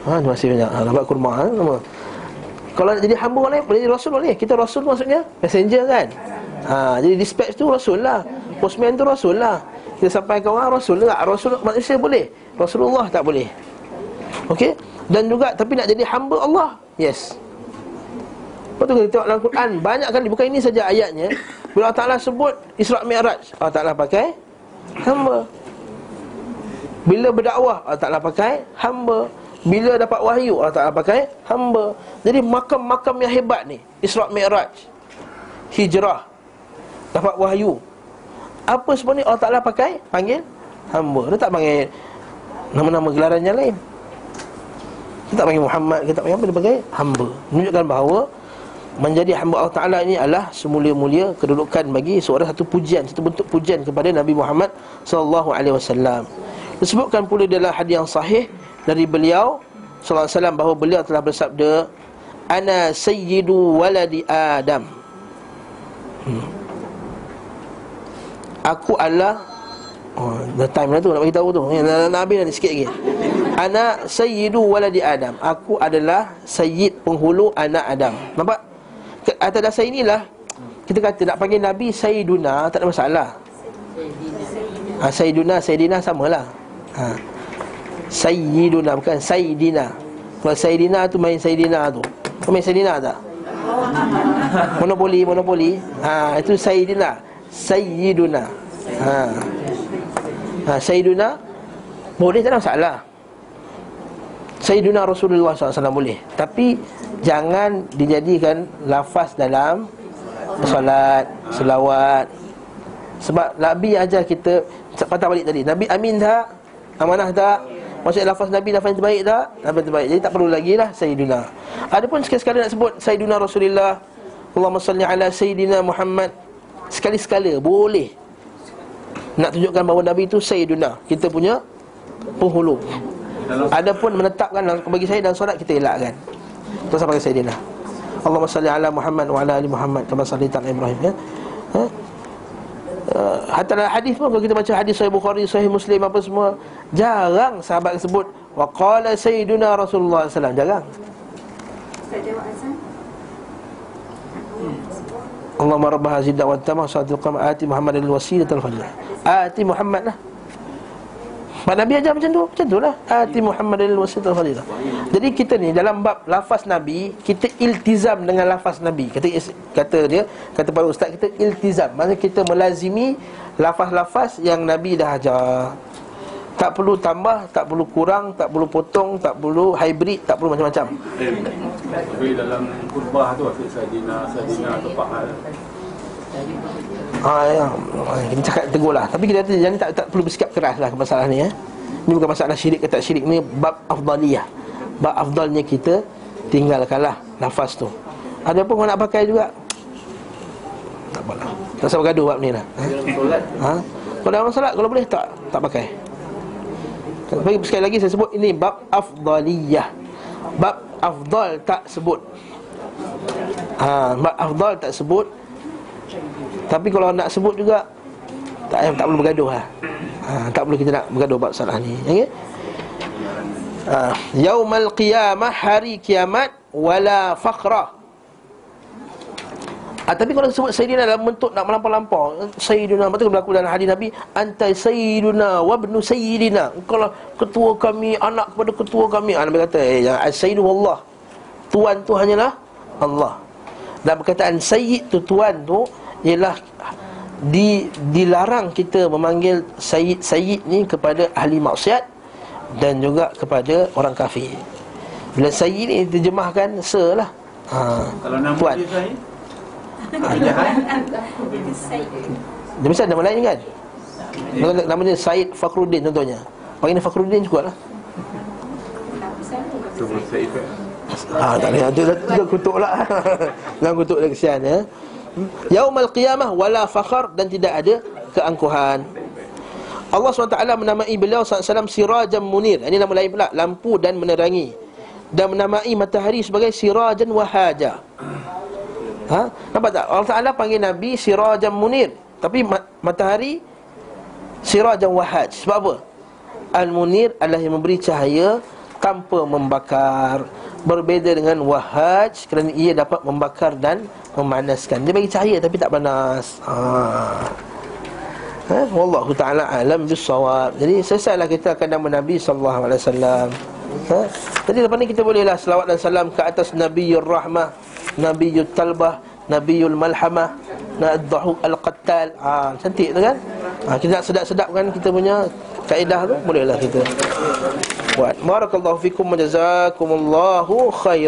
Ha, terima kasih banyak. Ha, dapat kurma ha, nama. Kalau nak jadi hamba orang boleh jadi rasul boleh. Kita rasul maksudnya messenger kan? Ha, jadi dispatch tu rasul lah. Postman tu rasul lah. Kita sampai ke orang rasul lah. Rasul manusia boleh. Rasulullah tak boleh. Okey? Dan juga tapi nak jadi hamba Allah. Yes. Lepas tu kita tengok dalam Quran Banyak kali, bukan ini saja ayatnya Bila Allah Ta'ala sebut Isra' Mi'raj Allah Ta'ala pakai Hamba Bila berdakwah Allah Ta'ala pakai Hamba bila dapat wahyu Allah Ta'ala pakai hamba. Jadi makam-makam yang hebat ni Isra' Mi'raj Hijrah Dapat wahyu. Apa sebenarnya Allah Ta'ala pakai? Panggil hamba. Dia tak panggil Nama-nama gelaran yang lain. Dia tak panggil Muhammad Dia tak panggil apa Dia panggil hamba. Menunjukkan bahawa Menjadi hamba Allah Ta'ala ini adalah Semulia-mulia kedudukan bagi seorang satu pujian Satu bentuk pujian kepada Nabi Muhammad Wasallam. Disebutkan pula dalam hadis yang sahih dari beliau sallallahu alaihi wasallam bahawa beliau telah bersabda ana sayyidu waladi Adam. Hmm. Aku adalah Oh, dah time dah tu nak bagi tahu tu. Ya, nak, nak habis dah sikit lagi. Anak sayyidu waladi Adam. Aku adalah sayyid penghulu anak Adam. Nampak? Ke- Atas dasar inilah kita kata nak panggil Nabi Sayyiduna tak ada masalah. Ha, Sayyiduna, Sayyidina samalah. Ha. Sayyiduna bukan Sayyidina. Kalau Sayyidina tu main Sayyidina tu. Kau main Sayyidina tak? Monopoli, monopoli. Ha, itu Sayyidina. Sayyiduna. Ha. Ha, Sayyiduna boleh tak ada masalah. Sayyiduna Rasulullah SAW boleh. Tapi jangan dijadikan lafaz dalam solat, selawat. Sebab Nabi ajar kita patah balik tadi. Nabi amin tak? Amanah tak? Maksud lafaz Nabi lafaz yang terbaik tak? Lafaz yang terbaik. Jadi tak perlu lagi lah Sayyiduna. Adapun sekali-sekala nak sebut Sayyiduna Rasulullah Allahumma salli ala Sayyidina Muhammad Sekali-sekala boleh nak tunjukkan bahawa Nabi itu Sayyiduna Kita punya penghulu Adapun menetapkan bagi saya dalam solat kita elakkan Terus pakai Sayyidina Allahumma salli ala Muhammad wa ala ali Muhammad Kama salli ta'ala Ibrahim ya? Ha? Uh, hatta dalam hadis pun kalau kita baca hadis Sahih Bukhari, Sahih Muslim apa semua Jarang sahabat sebut Wa qala Sayyiduna Rasulullah SAW Jarang. Allahumma rabba hazid da'wat tamah Salatul qamah Ati Muhammad al-wasilah al-fadilah Ati Muhammad lah Mak Nabi ajar macam tu? Macam tu lah. Ati Muhammad al-wasilah al-fadilah Jadi kita ni dalam bab lafaz Nabi Kita iltizam dengan lafaz Nabi. Kata, kata dia Kata para ustaz kita iltizam. Maksudnya kita melazimi Lafaz-lafaz yang Nabi dah ajar. Tak perlu tambah Tak perlu kurang Tak perlu potong Tak perlu hybrid Tak perlu macam-macam. Tapi dalam kurbah tu Afiq Sadina, Sadina atau Pahal Ha, ya. Kita cakap tegur lah. Tapi kita kata jangan tak, tak perlu bersikap keras lah ke masalah ni ya. Ini bukan masalah syirik ke tak syirik Ni bab afdaliyah. Bab afdalnya kita tinggalkanlah nafas tu. Ada pun orang nak pakai juga. Tak apalah Tak usah bergaduh bab ni lah ha? Solat? Ha? Kalau dalam salat kalau boleh tak tak pakai. Tapi sekali lagi saya sebut ini bab afdaliyah. Bab afdal tak sebut. Ha, Bab afdal tak sebut Tapi kalau nak sebut juga Tak, tak perlu bergaduh lah ha, Tak perlu kita nak bergaduh bab salah ni okay? ha, Yaumal qiyamah hari kiamat Wala faqrah Ah, tapi kalau sebut Sayyidina dalam bentuk nak melampau-lampau Sayyidina, betul berlaku dalam hadis Nabi Antai Sayyidina wabnu Sayyidina. Engkau lah ketua kami, anak kepada ketua kami. Ah, Nabi kata, eh, jangan Sayyidu Allah. Tuan tu hanyalah Allah Dan perkataan Sayyid tu, Tuan tu Ialah di, Dilarang kita memanggil Sayyid-Sayyid ni kepada ahli maksiat Dan juga kepada orang kafir. Bila Sayyid ni terjemahkan Se lah. Ha, Kalau nama Tuan. dia Zahid Dia mesti ada nama lain kan? Nama, nama dia Said Fakhruddin contohnya. Panggil dia Fakhruddin juga lah. Sebut Said Ha, tak boleh. Itu dah kutuk lah. Jangan kutuk dia kesian ya. Yaumal qiyamah wala fakhar dan tidak ada keangkuhan. Allah SWT menamai beliau SAW sirajan munir. Ini nama lain pula, lampu dan menerangi. Dan menamai matahari sebagai sirajan wahaja. Ha? Nampak tak? Allah Taala panggil Nabi sirajan munir. Tapi ma- matahari sirajan wahaj. Sebab apa? Al-munir adalah yang memberi cahaya tanpa membakar. Berbeza dengan wahaj kerana ia dapat membakar dan memanaskan. Dia bagi cahaya tapi tak panas. Ha. Ha, wallahu taala alam bisawab. Jadi selesailah kita akan nama Nabi sallallahu alaihi wasallam. Ha? Jadi lepas ni kita bolehlah selawat dan salam ke atas Nabiul Rahmah, Nabiul Talbah, Nabiul Malhamah, Nadhahu Al-Qattal. Ha, cantik tu kan? Ha, kita nak sedap-sedapkan kita punya kaedah tu, bolehlah kita buat. Barakallahu fikum wa jazakumullahu khair.